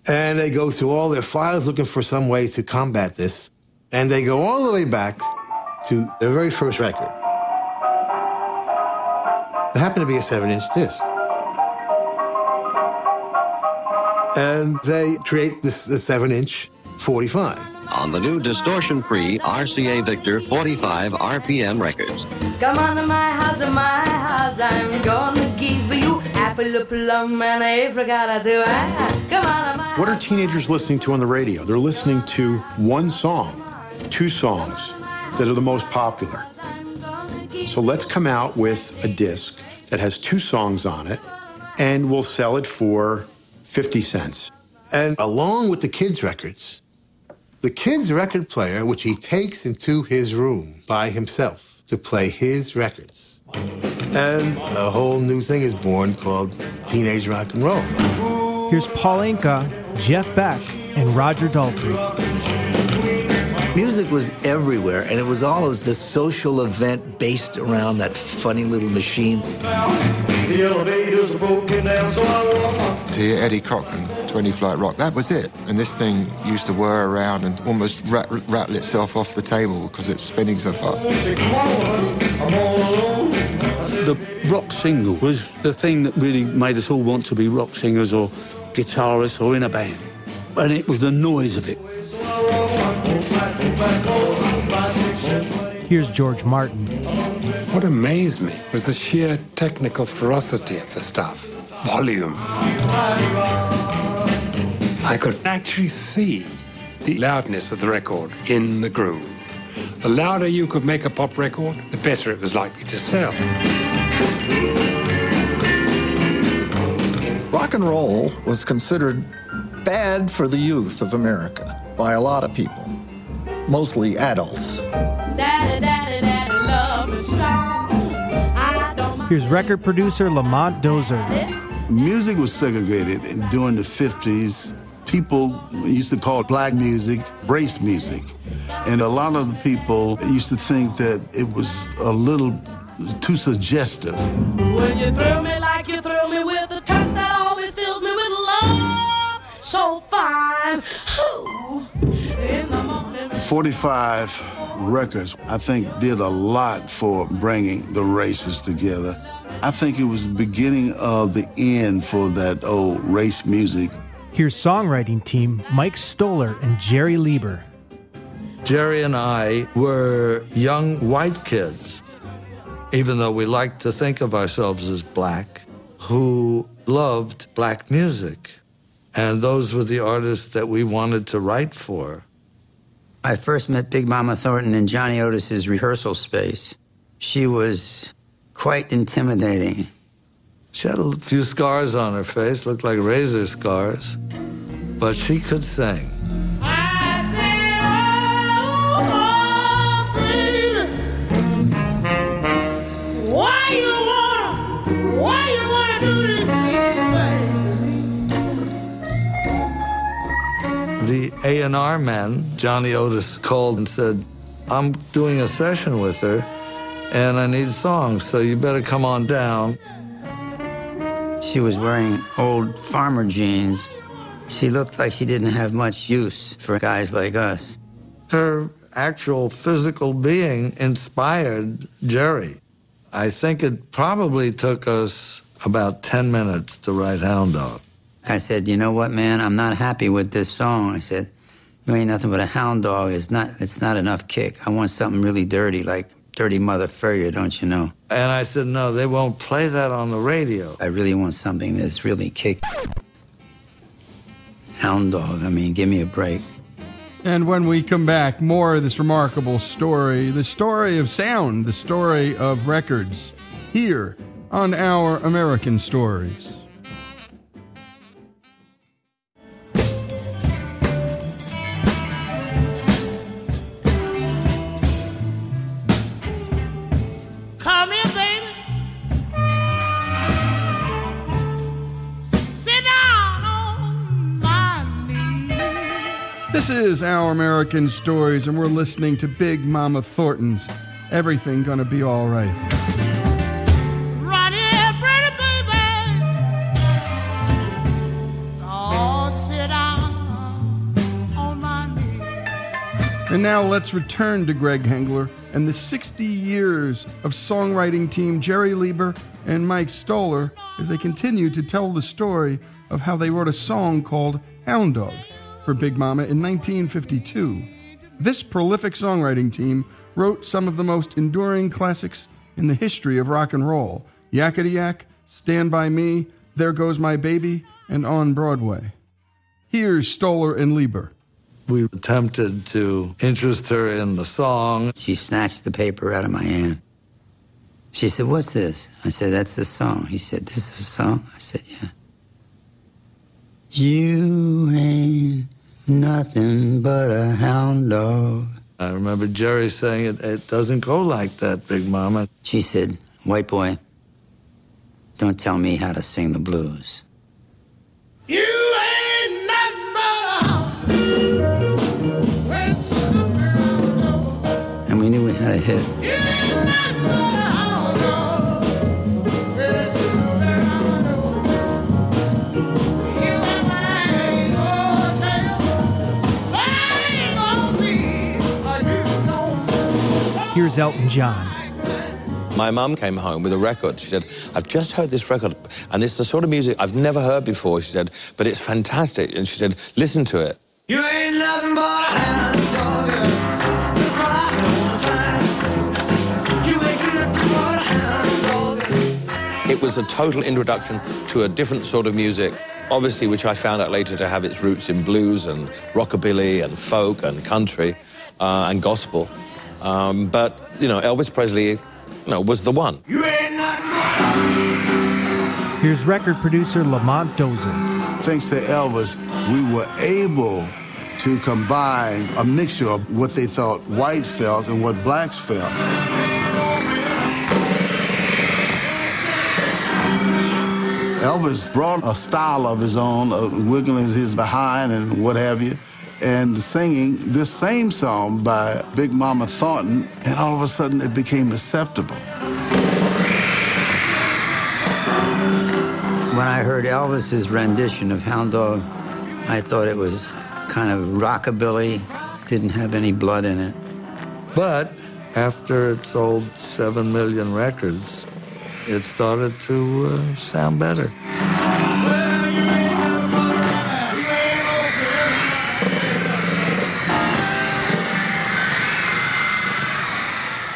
Speaker 8: And they go through all their files looking for some way to combat this. And they go all the way back to their very first record. It happened to be a seven inch disc. And they create this, this seven inch 45.
Speaker 10: On the new distortion free RCA Victor 45 RPM records.
Speaker 11: Come on to my house, my house. I'm gonna give you apple, plum, and apricot too. Come on to my
Speaker 5: What are teenagers listening to on the radio? They're listening to one song, two songs that are the most popular. So let's come out with a disc that has two songs on it, and we'll sell it for 50 cents.
Speaker 8: And along with the kids' records, the kids' record player, which he takes into his room by himself to play his records. And a whole new thing is born called teenage rock and roll.
Speaker 3: Here's Paul Anka, Jeff Beck, and Roger Daltrey.
Speaker 12: Music was everywhere, and it was always the social event based around that funny little machine.
Speaker 13: The elevators broken down, so I walk.
Speaker 14: To hear Eddie Cochran, 20 Flight Rock, that was it. And this thing used to whir around and almost rat- rattle itself off the table because it's spinning so fast.
Speaker 15: The rock single was the thing that really made us all want to be rock singers or guitarists or in a band. And it was the noise of it.
Speaker 3: Here's George Martin.
Speaker 16: What amazed me was the sheer technical ferocity of the stuff. Volume. I could actually see the loudness of the record in the groove. The louder you could make a pop record, the better it was likely to sell.
Speaker 17: Rock and roll was considered bad for the youth of America by a lot of people, mostly adults.
Speaker 11: Daddy, daddy, daddy, love me strong. I don't mind.
Speaker 3: Here's record producer Lamont Dozier.
Speaker 18: Music was segregated and during the 50s. People used to call it black music brace music. And a lot of the people used to think that it was a little too suggestive.
Speaker 11: When you thrill me like you thrill me with a touch that always fills me with love so fine. Ooh, in the morning.
Speaker 18: 45 Records, I think, did a lot for bringing the races together. I think it was the beginning of the end for that old race music.
Speaker 3: Here's songwriting team Mike Stoller and Jerry Leiber.
Speaker 19: Jerry and I were young white kids, even though we liked to think of ourselves as black, who loved black music. And those were the artists that we wanted to write for.
Speaker 12: I first met Big Mama Thornton in Johnny Otis's rehearsal space. She was quite intimidating.
Speaker 19: She had a few scars on her face, looked like razor scars, but she could sing. The A&R man, Johnny Otis, called and said, I'm doing a session with her, and I need songs, so you better come on down.
Speaker 12: She was wearing old farmer jeans. She looked like she didn't have much use for guys like us.
Speaker 19: Her actual physical being inspired Jerry. I think it probably took us about 10 minutes to write Hound Dog.
Speaker 12: I said, you know what, man? I'm not happy with this song. I said, you ain't nothing but a hound dog. It's not, it's not enough kick. I want something really dirty, like Dirty Mother Furrier, don't you know?
Speaker 19: And I said, no, they won't play that on the radio.
Speaker 12: I really want something that's really kick. Hound dog, I mean, give me a break.
Speaker 1: And when we come back, more of this remarkable story the story of sound, the story of records, here on Our American Stories. Is Our American Stories, and we're listening to Big Mama Thornton's Everything Gonna Be Alright.
Speaker 11: Run here, pretty baby. Sit down on my knee.
Speaker 1: And now let's return to Greg Hengler and the 60 years of songwriting team Jerry Leiber and Mike Stoller as they continue to tell the story of how they wrote a song called Hound Dog for Big Mama in 1952. This prolific songwriting team wrote some of the most enduring classics in the history of rock and roll Yakety Yak, Stand By Me, There Goes My Baby, and On Broadway. Here's Stoller and Leiber.
Speaker 19: We attempted to interest her in the song.
Speaker 12: She snatched the paper out of my hand. She said, What's this? I said, That's the song. He said, This is a song? I said, Yeah. You ain't nothing but a hound dog.
Speaker 19: I remember Jerry saying it, it doesn't go like that, Big Mama.
Speaker 12: She said, White boy, don't tell me how to sing the blues.
Speaker 11: You ain't nothing but a
Speaker 12: And we knew we had a hit.
Speaker 3: Here's Elton John.
Speaker 7: My mum came home with a record. She said, I've just heard this record, and it's the sort of music I've never heard before. She said, but it's fantastic. And she said, listen to it.
Speaker 11: You ain't nothing but a hound dog. You cry all the time. You ain't nothing but a hound dog.
Speaker 7: It was a total introduction to a different sort of music, obviously, which I found out later to have its roots in blues and rockabilly and folk and country uh, and gospel. Um, but, you know, Elvis Presley, you know, was the one.
Speaker 3: Here's record producer Lamont Dozier.
Speaker 18: Thanks to Elvis, we were able to combine a mixture of what they thought white felt and what blacks felt. Elvis brought a style of his own, uh, wiggling his behind and what have you, and singing this same song by Big Mama Thornton, and all of a sudden it became acceptable.
Speaker 12: When I heard Elvis's rendition of Hound Dog, I thought it was kind of rockabilly, didn't have any blood in it.
Speaker 19: But after it sold 7 million records, it started to uh, sound better.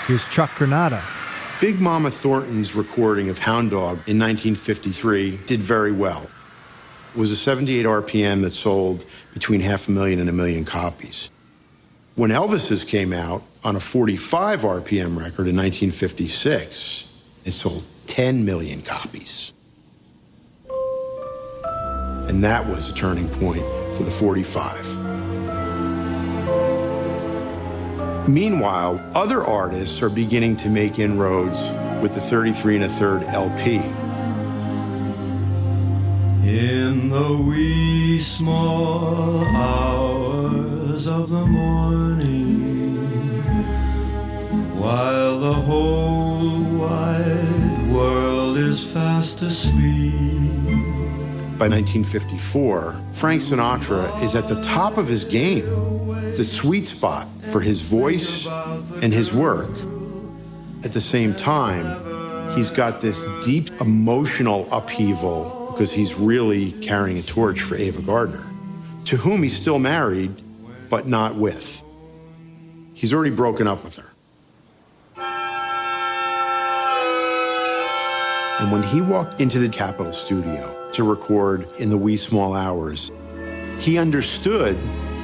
Speaker 3: Here's Chuck Granata.
Speaker 5: Big Mama Thornton's recording of Hound Dog in 1953 did very well. It was a 78 RPM that sold between half a million and a million copies. When Elvis's came out on a 45 RPM record in 1956, it sold 10 million copies. And that was a turning point for the 45. Meanwhile, other artists are beginning to make inroads with the 33 and a third LP.
Speaker 13: In the wee small hours of the morning, while the whole wide world is fast asleep.
Speaker 5: By 1954, Frank Sinatra is at the top of his game, the sweet spot for his voice and his work. At the same time, he's got this deep emotional upheaval because he's really carrying a torch for Ava Gardner, to whom he's still married, but not with. He's already broken up with her. And when he walked into the Capitol studio to record in the wee small hours, he understood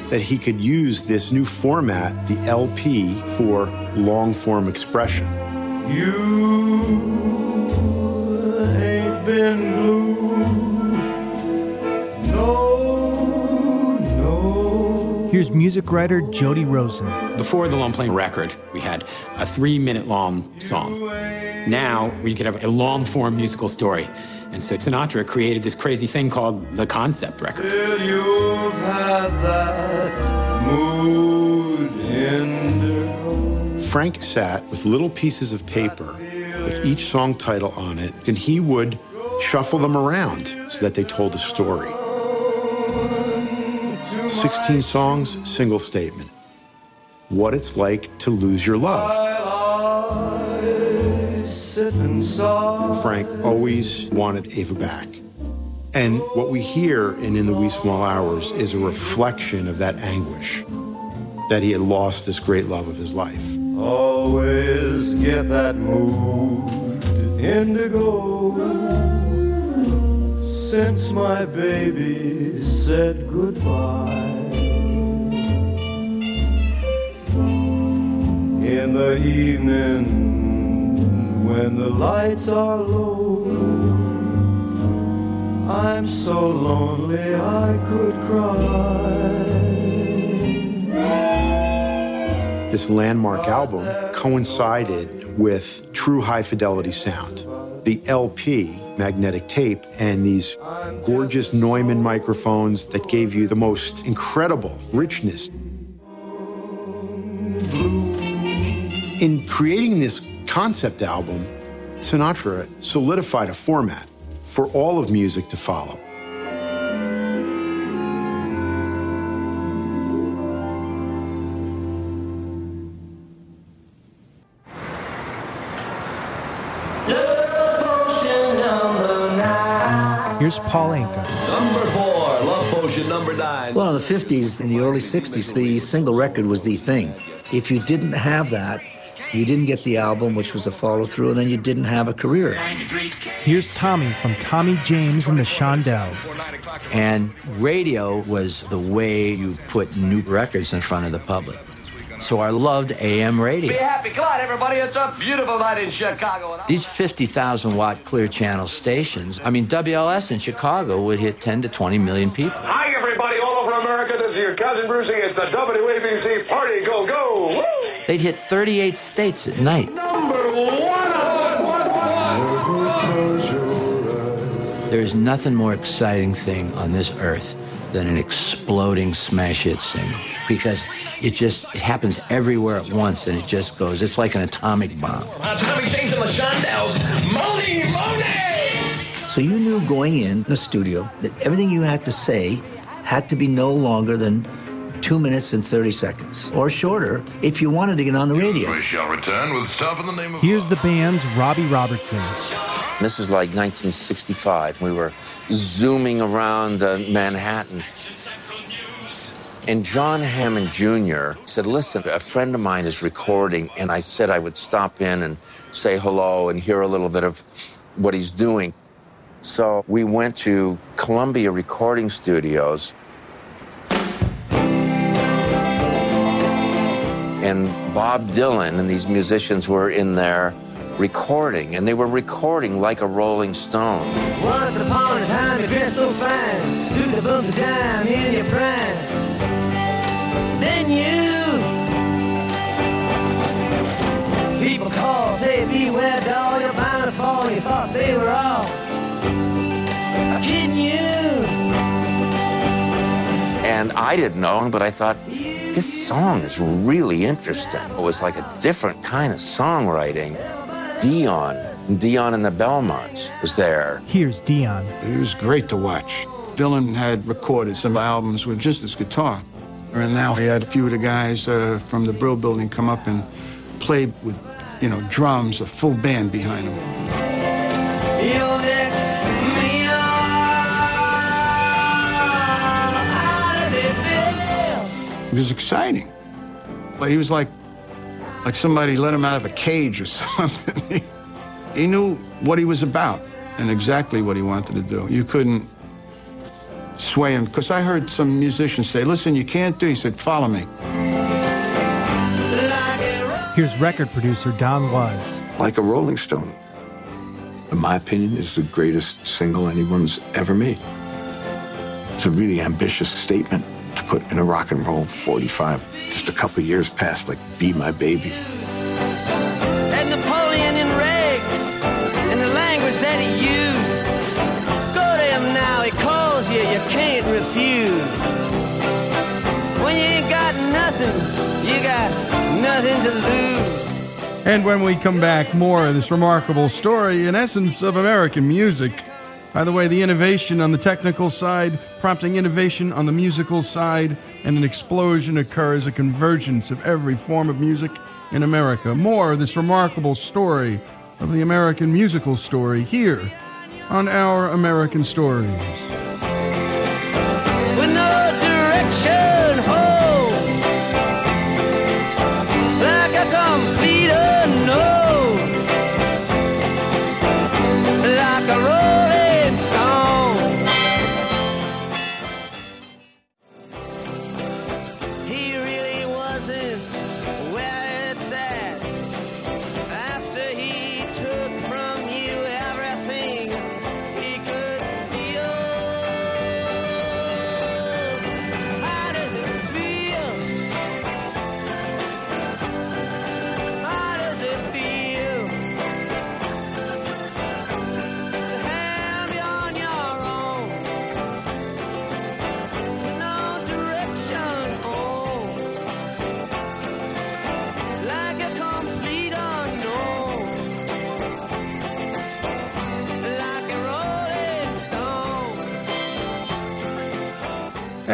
Speaker 5: that he could use this new format, the LP, for long form expression.
Speaker 13: You ain't been blue. No, no.
Speaker 3: Here's music writer Jody Rosen.
Speaker 20: Before the long playing record, we had a three minute long song. Now we could have a long form musical story. And so Sinatra created this crazy thing called the concept record.
Speaker 13: Till you've had that mood.
Speaker 5: Frank sat with little pieces of paper with each song title on it, and he would shuffle them around so that they told a story. 16 songs, single statement. What it's like to lose your love. Frank always wanted Ava back. And what we hear in In the Wee Small Hours is a reflection of that anguish that he had lost this great love of his life.
Speaker 13: Always get that mood indigo. Since my baby said goodbye. In the evening when the lights are low. I'm so lonely I could cry.
Speaker 5: This landmark album coincided with true high fidelity sound. The LP, magnetic tape, and these gorgeous Neumann microphones that gave you the most incredible richness. In creating this concept album, Sinatra solidified a format for all of music to follow.
Speaker 3: Here's Paul Anka.
Speaker 21: Number four, Love Potion number nine.
Speaker 22: Well, in the 50s, in the early 60s, the single record was the thing. If you didn't have that, you didn't get the album, which was a follow through, and then you didn't have a career.
Speaker 3: Here's Tommy from Tommy James and the Shondells.
Speaker 23: And radio was the way you put new records in front of the public. So I loved AM radio.
Speaker 21: Be
Speaker 23: radio.
Speaker 21: happy. Come on, everybody. It's a beautiful night in Chicago.
Speaker 23: These 50,000 watt clear channel stations, I mean, WLS in Chicago would hit 10 to 20 million people.
Speaker 24: Hi, everybody, all over America. This is your cousin Brucie. It's the WABC Party Go Go. Woo!
Speaker 23: They'd hit 38 states at night. There is nothing more exciting thing on this earth than an exploding smash hit single because it just it happens everywhere at once and it just goes. It's like an atomic bomb.
Speaker 22: So you knew going in the studio that everything you had to say had to be no longer than two minutes and 30 seconds, or shorter if you wanted to get on the radio.
Speaker 25: We shall return with stuff in the name of.
Speaker 3: Here's the band's Robbie Robertson.
Speaker 26: This was like 1965. We were zooming around uh, Manhattan. And John Hammond Jr. said, Listen, a friend of mine is recording, and I said I would stop in and say hello and hear a little bit of what he's doing. So we went to Columbia Recording Studios. And Bob Dylan and these musicians were in there recording, and they were recording like a Rolling Stone.
Speaker 27: Once upon a time, you dressed so fine, took the bumps of time in your prime. Then you, people call, say beware, doll, you're bound to fall. You thought they were all kidding you.
Speaker 26: And I didn't know him, but I thought, this song is really interesting. It was like a different kind of songwriting. Dion, Dion and the Belmonts was there.
Speaker 3: Here's Dion.
Speaker 28: It was great to watch. Dylan had recorded some albums with just his guitar. And now he had a few of the guys uh, from the Brill Building come up and play with, you know, drums, a full band behind them.
Speaker 27: It
Speaker 28: was exciting. But he was like, like somebody let him out of a cage or something. he, he knew what he was about and exactly what he wanted to do. You couldn't sway him. Because I heard some musicians say, listen, you can't do. He said, follow me.
Speaker 3: Here's record producer Don Was.
Speaker 29: like a Rolling Stone. In my opinion, is the greatest single anyone's ever made. It's a really ambitious statement to put in a rock and roll 45, just a couple years past, like Be My Baby.
Speaker 27: And Napoleon in rags and the language that he used. Go to him now, he calls you, you can't refuse. When you ain't got nothing, you got nothing to lose.
Speaker 1: And when we come back, more of this remarkable story, in essence, of American music. By the way, the innovation on the technical side, prompting innovation on the musical side, and an explosion occurs, a convergence of every form of music in America. More of this remarkable story of the American musical story here on Our American Stories.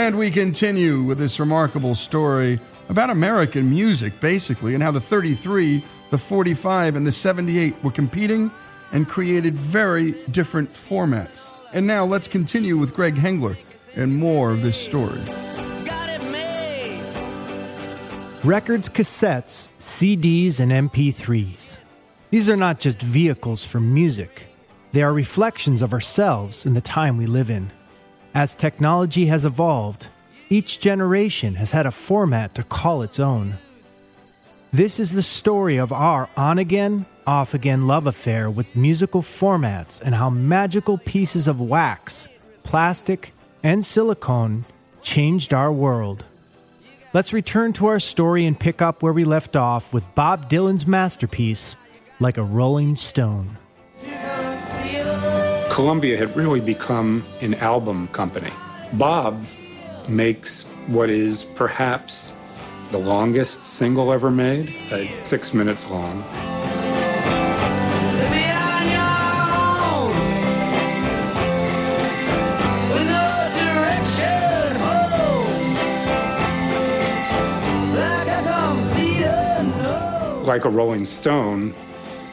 Speaker 1: And we continue with this remarkable story about American music, basically, and how the 33, the 45, and the 78 were competing and created very different formats. And now let's continue with Greg Hengler and more of this story.
Speaker 3: Records, cassettes, CDs, and MP3s. These are not just vehicles for music, they are reflections of ourselves in the time we live in. As technology has evolved, each generation has had a format to call its own. This is the story of our on again, off again love affair with musical formats and how magical pieces of wax, plastic, and silicone changed our world. Let's return to our story and pick up where we left off with Bob Dylan's masterpiece, Like a Rolling Stone.
Speaker 30: Columbia had really become an album company. Bob makes what is perhaps the longest single ever made, uh, six minutes long. Like a Rolling Stone,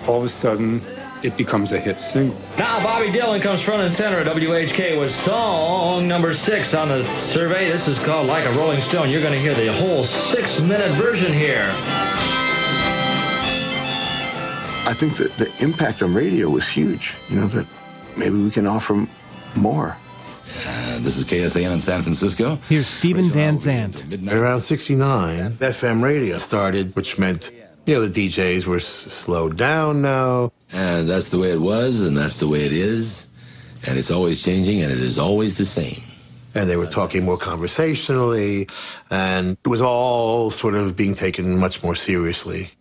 Speaker 30: all of a sudden it becomes a hit single.
Speaker 31: Now Bobby Dylan comes front and center at WHK with song number six on the survey. This is called Like a Rolling Stone. You're going to hear the whole six minute version here.
Speaker 32: I think that the impact on radio was huge. You know, that maybe we can offer more.
Speaker 33: Uh, this is KSAN in San Francisco.
Speaker 3: Here's Stephen Van Zandt.
Speaker 8: Around 69, FM radio started, which meant, you know, the DJs were s- slowed down now.
Speaker 33: And that's the way it was, and that's the way it is. And it's always changing, and it is always the same.
Speaker 8: And they were talking more conversationally, and it was all sort of being taken much more seriously.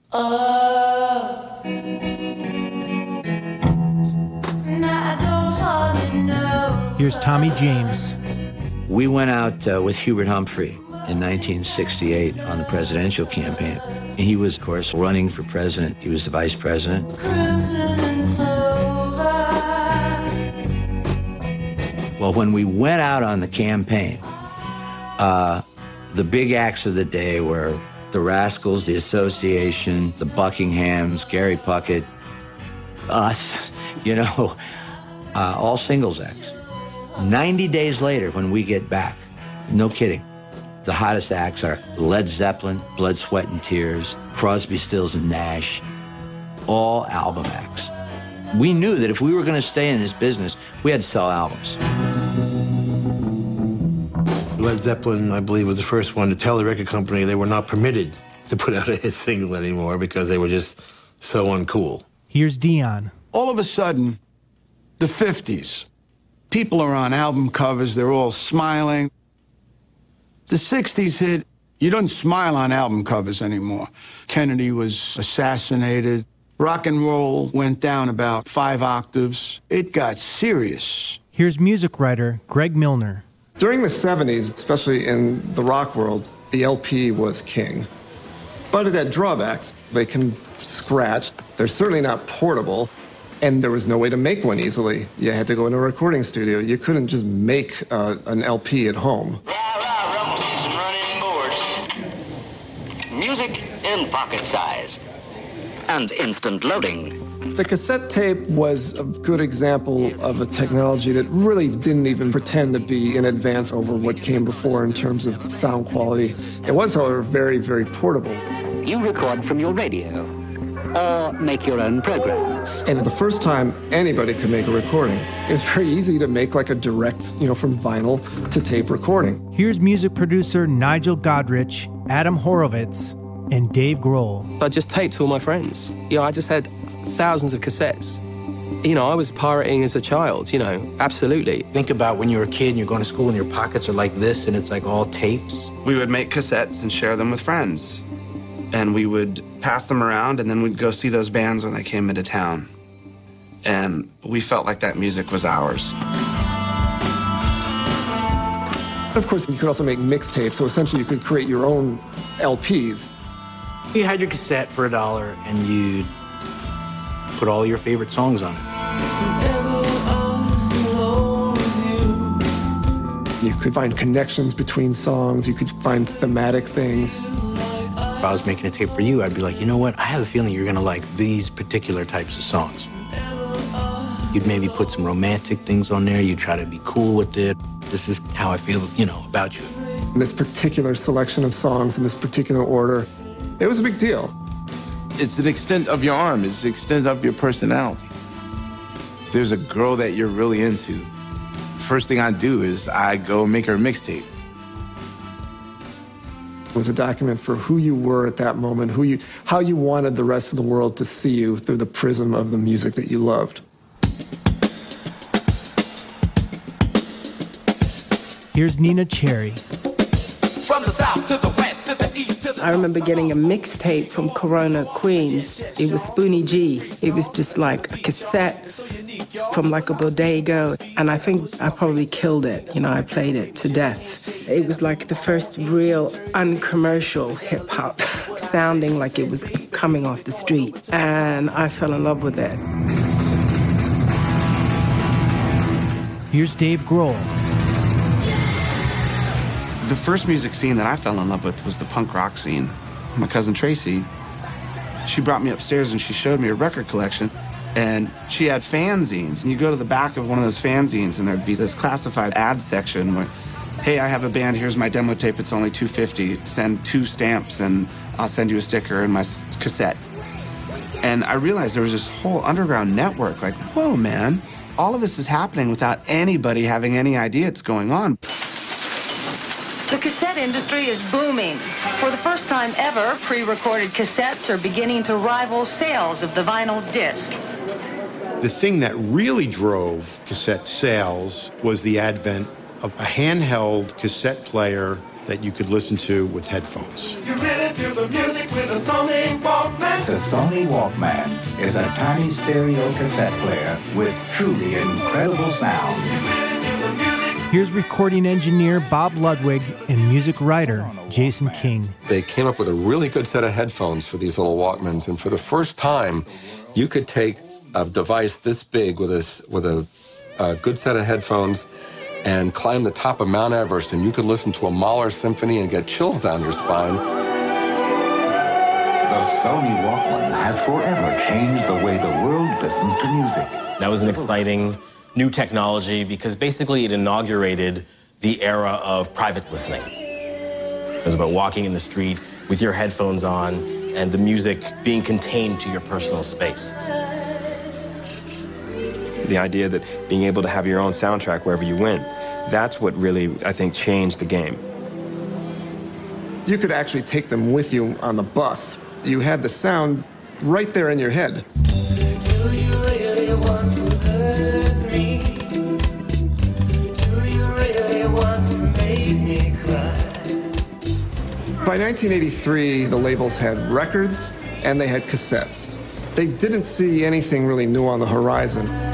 Speaker 3: Here's Tommy James.
Speaker 23: We went out uh, with Hubert Humphrey in 1968 on the presidential campaign. He was, of course, running for president. He was the vice president. Well, when we went out on the campaign, uh, the big acts of the day were the Rascals, the Association, the Buckinghams, Gary Puckett, us, you know, uh, all singles acts. 90 days later, when we get back, no kidding, the hottest acts are Led Zeppelin, Blood, Sweat, and Tears, Crosby, Stills, and Nash, all album acts. We knew that if we were going to stay in this business, we had to sell albums.
Speaker 8: Led Zeppelin, I believe, was the first one to tell the record company they were not permitted to put out a hit single anymore because they were just so uncool.
Speaker 3: Here's Dion.
Speaker 18: All of a sudden, the 50s. People are on album covers, they're all smiling. The 60s hit, you don't smile on album covers anymore. Kennedy was assassinated. Rock and roll went down about five octaves. It got serious.
Speaker 3: Here's music writer Greg Milner.
Speaker 34: During the 70s, especially in the rock world, the LP was king. But it had drawbacks. They can scratch, they're certainly not portable, and there was no way to make one easily. You had to go into a recording studio. You couldn't just make uh, an LP at home.
Speaker 35: Music in pocket size. And instant loading.
Speaker 34: The cassette tape was a good example of a technology that really didn't even pretend to be in advance over what came before in terms of sound quality. It was, however, very, very portable.
Speaker 35: You record from your radio. Or make your own programs.
Speaker 34: And the first time anybody could make a recording, it's very easy to make like a direct, you know, from vinyl to tape recording.
Speaker 3: Here's music producer Nigel Godrich, Adam Horovitz, and Dave Grohl.
Speaker 36: I just taped all my friends. You know, I just had thousands of cassettes. You know, I was pirating as a child, you know, absolutely.
Speaker 37: Think about when you were a kid and you're going to school and your pockets are like this and it's like all tapes.
Speaker 38: We would make cassettes and share them with friends. And we would pass them around and then we'd go see those bands when they came into town. And we felt like that music was ours.
Speaker 34: Of course, you could also make mixtapes, so essentially you could create your own LPs.
Speaker 37: You had your cassette for a dollar and you'd put all your favorite songs on it.
Speaker 34: You You could find connections between songs, you could find thematic things.
Speaker 39: If I was making a tape for you, I'd be like, you know what? I have a feeling you're gonna like these particular types of songs. You'd maybe put some romantic things on there. You'd try to be cool with it. This is how I feel, you know, about you.
Speaker 34: This particular selection of songs in this particular order, it was a big deal.
Speaker 8: It's an extent of your arm. It's the extent of your personality. If there's a girl that you're really into, first thing I do is I go make her a mixtape.
Speaker 34: It was a document for who you were at that moment, who you, how you wanted the rest of the world to see you through the prism of the music that you loved.
Speaker 3: Here's Neneh Cherry.
Speaker 40: From the south to the west to the east to the
Speaker 41: I remember getting a mixtape from Corona, Queens. It was Spoonie G. It was just like a cassette from like a bodega. And I think I probably killed it. You know, I played it to death. It was like the first real uncommercial hip hop, sounding like it was coming off the street. And I fell in love with it.
Speaker 3: Here's Dave Grohl.
Speaker 38: The first music scene that I fell in love with was the punk rock scene. My cousin Tracy, she brought me upstairs and she showed me a record collection. And she had fanzines. And you go to the back of one of those fanzines and there'd be this classified ad section where, hey, I have a band, here's my demo tape, it's only 250 Send two stamps and I'll send you a sticker and my cassette. And I realized there was this whole underground network. Like, whoa, man, all of this is happening without anybody having any idea it's going on.
Speaker 30: The cassette industry is booming. For the first time ever, pre-recorded cassettes are beginning to rival sales of the vinyl disc.
Speaker 5: The thing that really drove cassette sales was the advent of a handheld cassette player that you could listen to with headphones.
Speaker 40: You really feel the music with a Sony Walkman.
Speaker 22: The Sony Walkman is a tiny stereo cassette player with truly incredible sound.
Speaker 3: Here's recording engineer Bob Ludwig and music writer Jason King.
Speaker 42: They came up with a really good set of headphones for these little Walkmans, and for the first time, you could take a device this big with a s- with a, a good set of headphones and climb the top of Mount Everest, and you could listen to a Mahler symphony and get chills down your spine.
Speaker 22: The Sony Walkman has forever changed the way the world listens to music.
Speaker 43: That was an exciting new technology because basically it inaugurated the era of private listening. It was about walking in the street with your headphones on and the music being contained to your personal space.
Speaker 44: The idea that being able to have your own soundtrack wherever you went, that's what really, I think, changed the game.
Speaker 34: You could actually take them with you on the bus. You had the sound right there in your head. By 1983, the labels had records and they had cassettes. They didn't see anything really new on the horizon.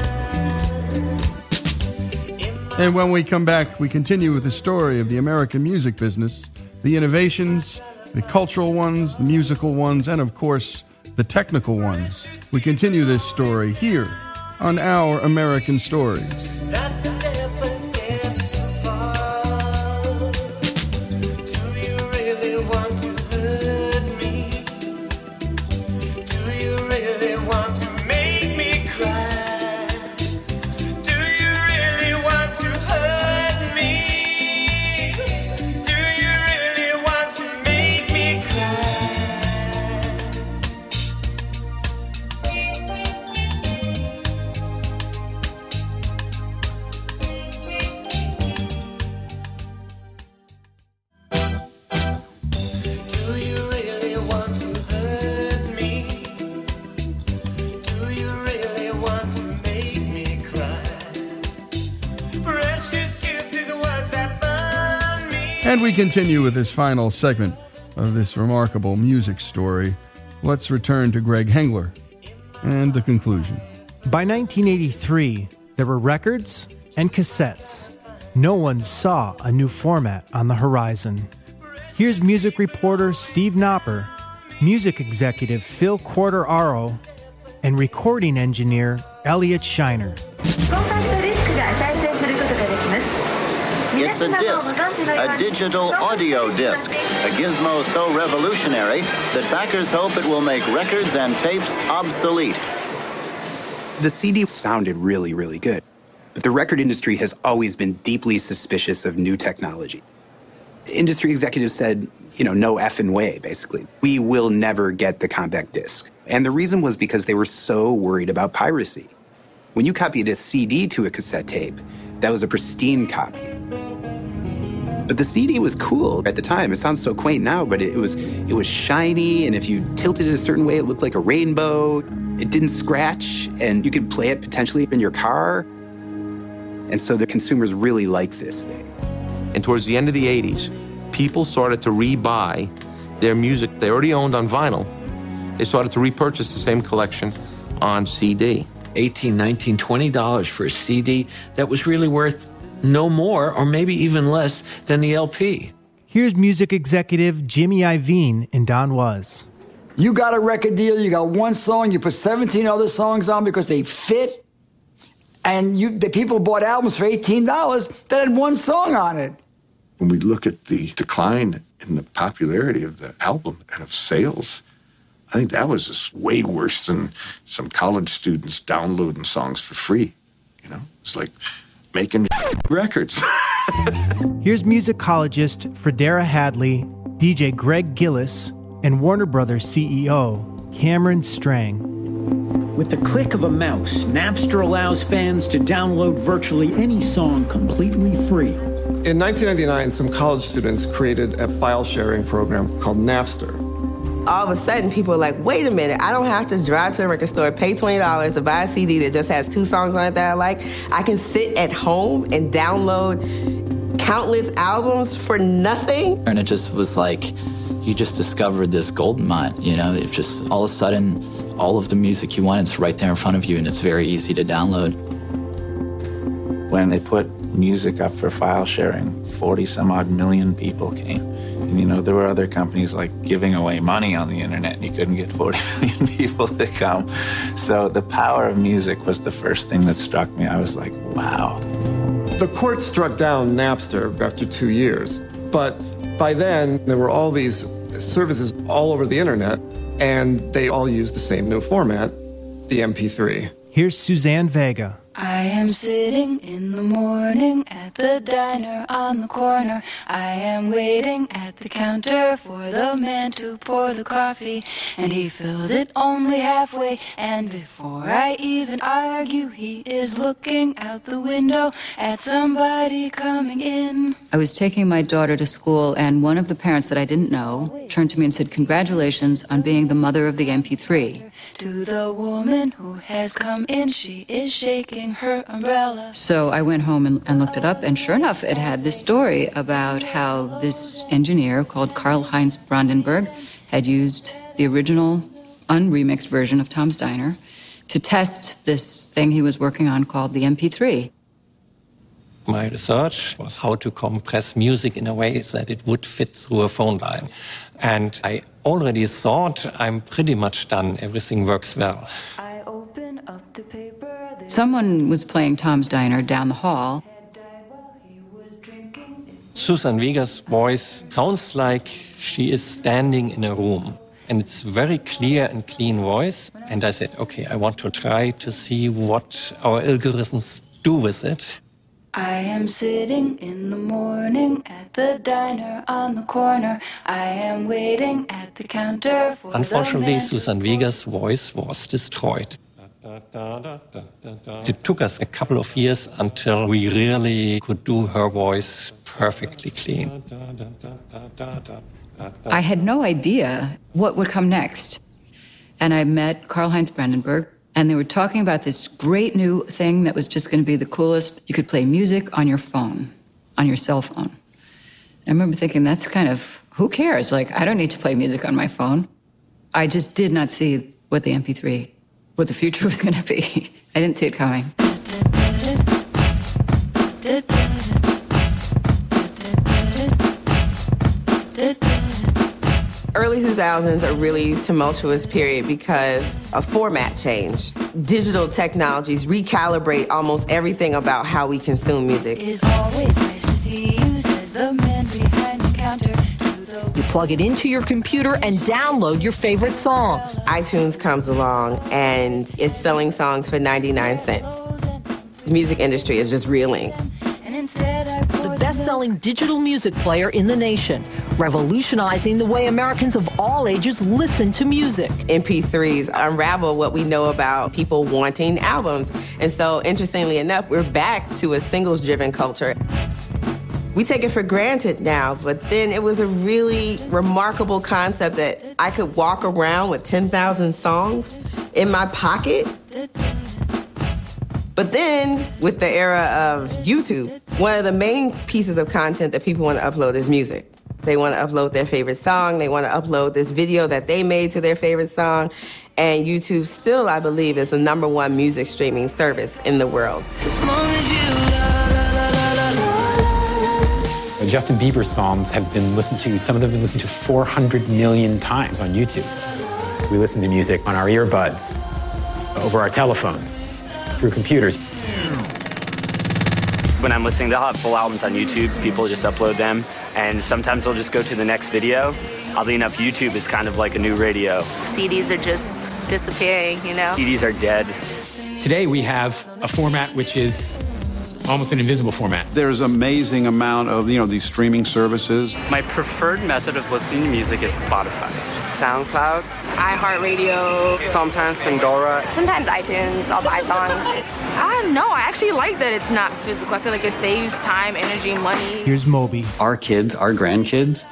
Speaker 1: And when we come back, we continue with the story of the American music business, the innovations, the cultural ones, the musical ones, and of course, the technical ones. We continue this story here on Our American Stories. Continue with this final segment of this remarkable music story. Let's return to Greg Hengler and the conclusion.
Speaker 3: By 1983, there were records and cassettes. No one saw a new format on the horizon. Here's music reporter Steve Knopper, music executive Phil Quartararo, and recording engineer Elliot
Speaker 45: Scheiner.
Speaker 46: It's a disc, a digital audio disc, a gizmo so revolutionary that backers hope it will make records and tapes obsolete.
Speaker 47: The CD sounded really, really good. But the record industry has always been deeply suspicious of new technology. Industry executives said, you know, no effing way, basically. We will never get the compact disc. And the reason was because they were so worried about piracy. When you copied a CD to a cassette tape, that was a pristine copy. But the CD was cool at the time. It sounds so quaint now, but it was it was shiny, and if you tilted it a certain way, it looked like a rainbow. It didn't scratch, and you could play it potentially in your car. And so the consumers really liked this thing.
Speaker 48: And towards the end of the 80s, people started to rebuy their music they already owned on vinyl. They started to repurchase the same collection on CD.
Speaker 23: 18 19 20 dollars for a cd that was really worth no more or maybe even less than the lp
Speaker 3: Here's music executive Jimmy Iovine and Don Was.
Speaker 49: You got a record deal, you got one song, you put 17 other songs on because they fit, and you the people bought albums for $18 that had one song on it.
Speaker 50: When we look at the decline in the popularity of the album and of sales, I think that was just way worse than some college students downloading songs for free. You know, it's like making records.
Speaker 3: Here's musicologist Fredara Hadley, DJ Greg Gillis, and Warner Brothers CEO Cameron Strang.
Speaker 51: With the click of a mouse, Napster allows fans to download virtually any song completely free.
Speaker 34: In 1999, some college students created a file sharing program called Napster.
Speaker 52: All of a sudden people are like, wait a minute, I don't have to drive to a record store, pay $20 to buy a CD that just has two songs on it that I like. I can sit at home and download countless albums for nothing.
Speaker 53: And it just was like, you just discovered this golden mine, you know? It just, all of a sudden, all of the music you want, it's right there in front of you and it's very easy to download.
Speaker 54: When they put music up for file sharing, 40 some odd million people came. And, you know, there were other companies like giving away money on the internet and you couldn't get 40 million people to come. So the power of music was the first thing that struck me. I was like, wow.
Speaker 34: The court struck down Napster after two years, but by then there were all these services all over the internet, and they all used the same new format, the MP3.
Speaker 3: Here's Suzanne Vega.
Speaker 55: I am sitting in the morning at the diner on the corner. I am waiting at the counter for the man to pour the coffee, and he fills it only halfway. And before I even argue, he is looking out the window at somebody coming in.
Speaker 56: I was taking my daughter to school, and one of the parents that I didn't know turned to me and said, Congratulations on being the mother of the MP3.
Speaker 55: To the woman who has come in, she is shaking her umbrella.
Speaker 56: So I went home and, and looked it up, and sure enough, it had this story about how this engineer called Karlheinz Brandenburg had used the original unremixed version of Tom's Diner to test this thing he was working on called the MP3.
Speaker 57: My research was how to compress music in a way that it would fit through a phone line. And I already thought I'm pretty much done. Everything works well.
Speaker 56: Someone was playing Tom's Diner down the hall.
Speaker 57: Susan Vega's voice sounds like she is standing in a room. And it's very clear and clean voice. And I said, okay, I want to try to see what our algorithms do with it.
Speaker 55: I am sitting in the morning at the diner on the corner. I am waiting at the counter for
Speaker 57: Unfortunately,
Speaker 55: the man
Speaker 57: Susan Vega's voice was destroyed. It took us a couple of years until we really could do her voice perfectly clean.
Speaker 56: I had no idea what would come next. And I met Karlheinz Brandenburg, and they were talking about this great new thing that was just going to be the coolest. You could play music on your phone, on your cell phone. I remember thinking, that's kind of, who cares? Like, I don't need to play music on my phone. I just did not see what the MP3, what the future was going to be. I didn't see it coming.
Speaker 52: Early 2000s a really tumultuous period because a format change. Digital technologies recalibrate almost everything about how we consume music.
Speaker 55: It's always nice to see see you, says the man behind the counter.
Speaker 58: You plug it into your computer and download your favorite songs.
Speaker 52: iTunes comes along and is selling songs for 99 cents. The music industry is just reeling.
Speaker 58: The best selling digital music player in the nation, revolutionizing the way Americans of all ages listen to music.
Speaker 52: MP3s unravel what we know about people wanting albums. And so, interestingly enough, we're back to a singles driven culture. We take it for granted now, but then it was a really remarkable concept that I could walk around with 10,000 songs in my pocket. But then, with the era of YouTube, one of the main pieces of content that people want to upload is music. They want to upload their favorite song, they want to upload this video that they made to their favorite song. And YouTube still, I believe, is the number one music streaming service in the world.
Speaker 37: Justin Bieber songs have been listened to, some of them have been listened to 400 million times on YouTube. We listen to music on our earbuds, over our telephones, through computers.
Speaker 59: When I'm listening to full albums on YouTube, people just upload them, and sometimes they'll just go to the next video. Oddly enough, YouTube is kind of like a new radio.
Speaker 45: CDs are just disappearing, you know?
Speaker 59: CDs are dead.
Speaker 37: Today we have a format which is almost an invisible format.
Speaker 8: There's amazing amount of, you know, these streaming services.
Speaker 59: My preferred method of listening to music is Spotify.
Speaker 60: SoundCloud,
Speaker 45: iHeartRadio,
Speaker 60: sometimes Pandora,
Speaker 45: sometimes iTunes. I'll buy songs. I don't know. I actually like that it's not physical. I feel like it saves time, energy, money.
Speaker 3: Here's Moby.
Speaker 61: Our kids, our grandkids,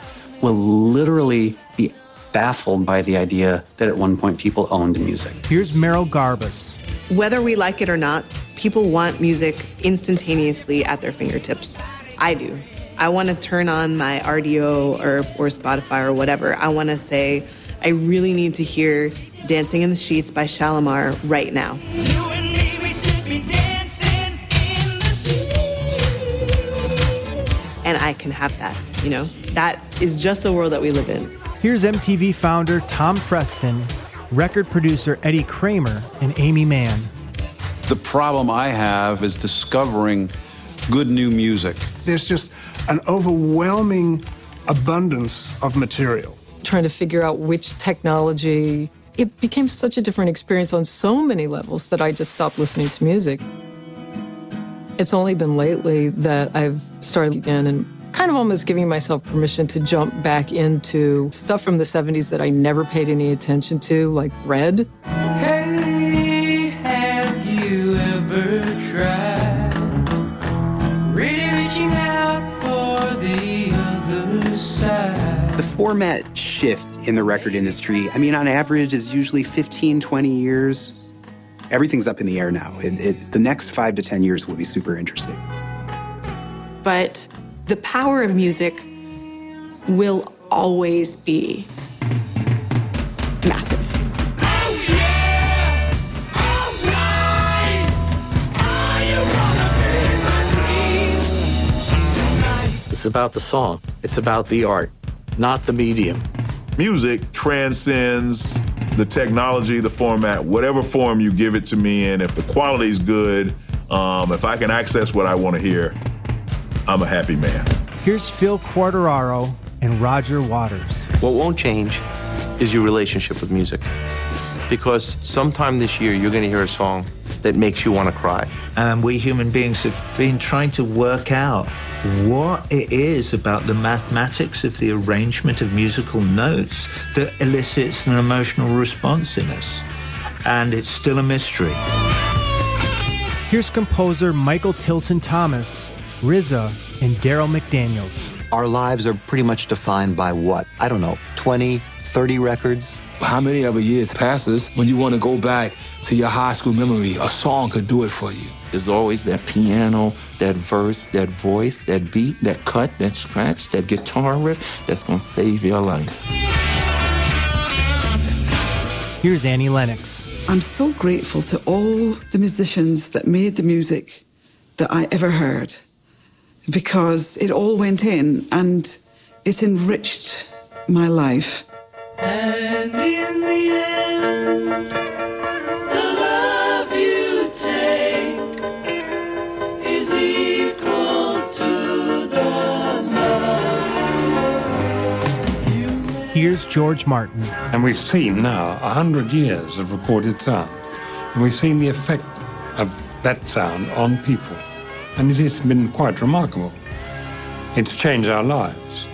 Speaker 61: will literally be baffled by the idea that at one point people owned music.
Speaker 3: Here's Merrill Garbus.
Speaker 62: Whether we like it or not, people want music instantaneously at their fingertips. I do. I want to turn on my Rdio or, or Spotify or whatever. I want to say, I really need to hear Dancing in the Sheets by Shalamar right now. And I can have that, you know? That is just the world that we live in.
Speaker 3: Here's MTV founder Tom Freston, record producer Eddie Kramer, and Aimee Mann.
Speaker 8: The problem I have is discovering good new music.
Speaker 63: There's just an overwhelming abundance of material.
Speaker 41: Trying to figure out which technology. It became such a different experience on so many levels that I just stopped listening to music. It's only been lately that I've started again and kind of almost giving myself permission to jump back into stuff from the 70s that I never paid any attention to, like Red.
Speaker 30: Hey,
Speaker 47: format shift in the record industry, I mean, on average, is usually 15, 20 years. Everything's up in the air now. It, it, the next five to 10 years will be super interesting.
Speaker 64: But the power of music will always be massive.
Speaker 65: It's about the song. It's about the art, not the medium.
Speaker 66: Music transcends the technology, the format, whatever form you give it to me in. If the quality is good, um, if I can access what I want to hear, I'm a happy man.
Speaker 3: Here's Phil Quartararo and Roger Waters.
Speaker 7: What won't change is your relationship with music. Because sometime this year, you're going to hear a song that makes you want to cry.
Speaker 67: And we human beings have been trying to work out what it is about the mathematics of the arrangement of musical notes that elicits an emotional response in us. And it's still a mystery.
Speaker 3: Here's composer Michael Tilson Thomas, RZA, and Darryl McDaniels.
Speaker 22: Our lives are pretty much defined by what? I don't know, 20, 30 records?
Speaker 68: How many of a years passes when you want to go back to your high school memory? A song could do it for you.
Speaker 7: There's always that piano, that verse, that voice, that beat, that cut, that scratch, that guitar riff that's going to save your life.
Speaker 3: Here's Annie Lennox.
Speaker 69: I'm so grateful to all the musicians that made the music that I ever heard because it all went in and it enriched my life.
Speaker 30: And in the end,
Speaker 3: Here's George Martin.
Speaker 70: And we've seen now a hundred years of recorded sound. And we've seen the effect of that sound on people. And it has been quite remarkable. It's changed our lives.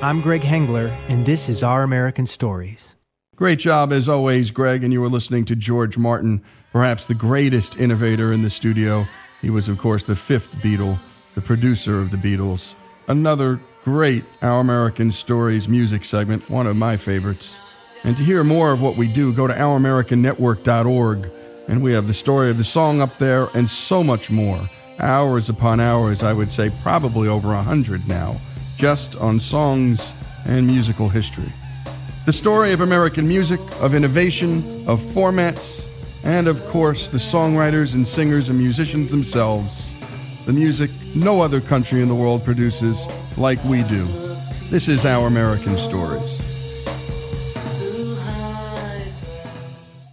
Speaker 3: I'm Greg Hengler, and this is Our American Stories.
Speaker 1: Great job, as always, Greg. And you were listening to George Martin, perhaps the greatest innovator in the studio. He was, of course, the fifth Beatle, the producer of the Beatles. Another great Our American Stories music segment, one of my favorites. And to hear more of what we do, go to ouramericannetwork.org. And we have the story of the song up there and so much more. Hours upon hours, I would say probably over a hundred now, just on songs and musical history. The story of American music, of innovation, of formats, and of course the songwriters and singers and musicians themselves. The music no other country in the world produces like we do. This is Our American Stories.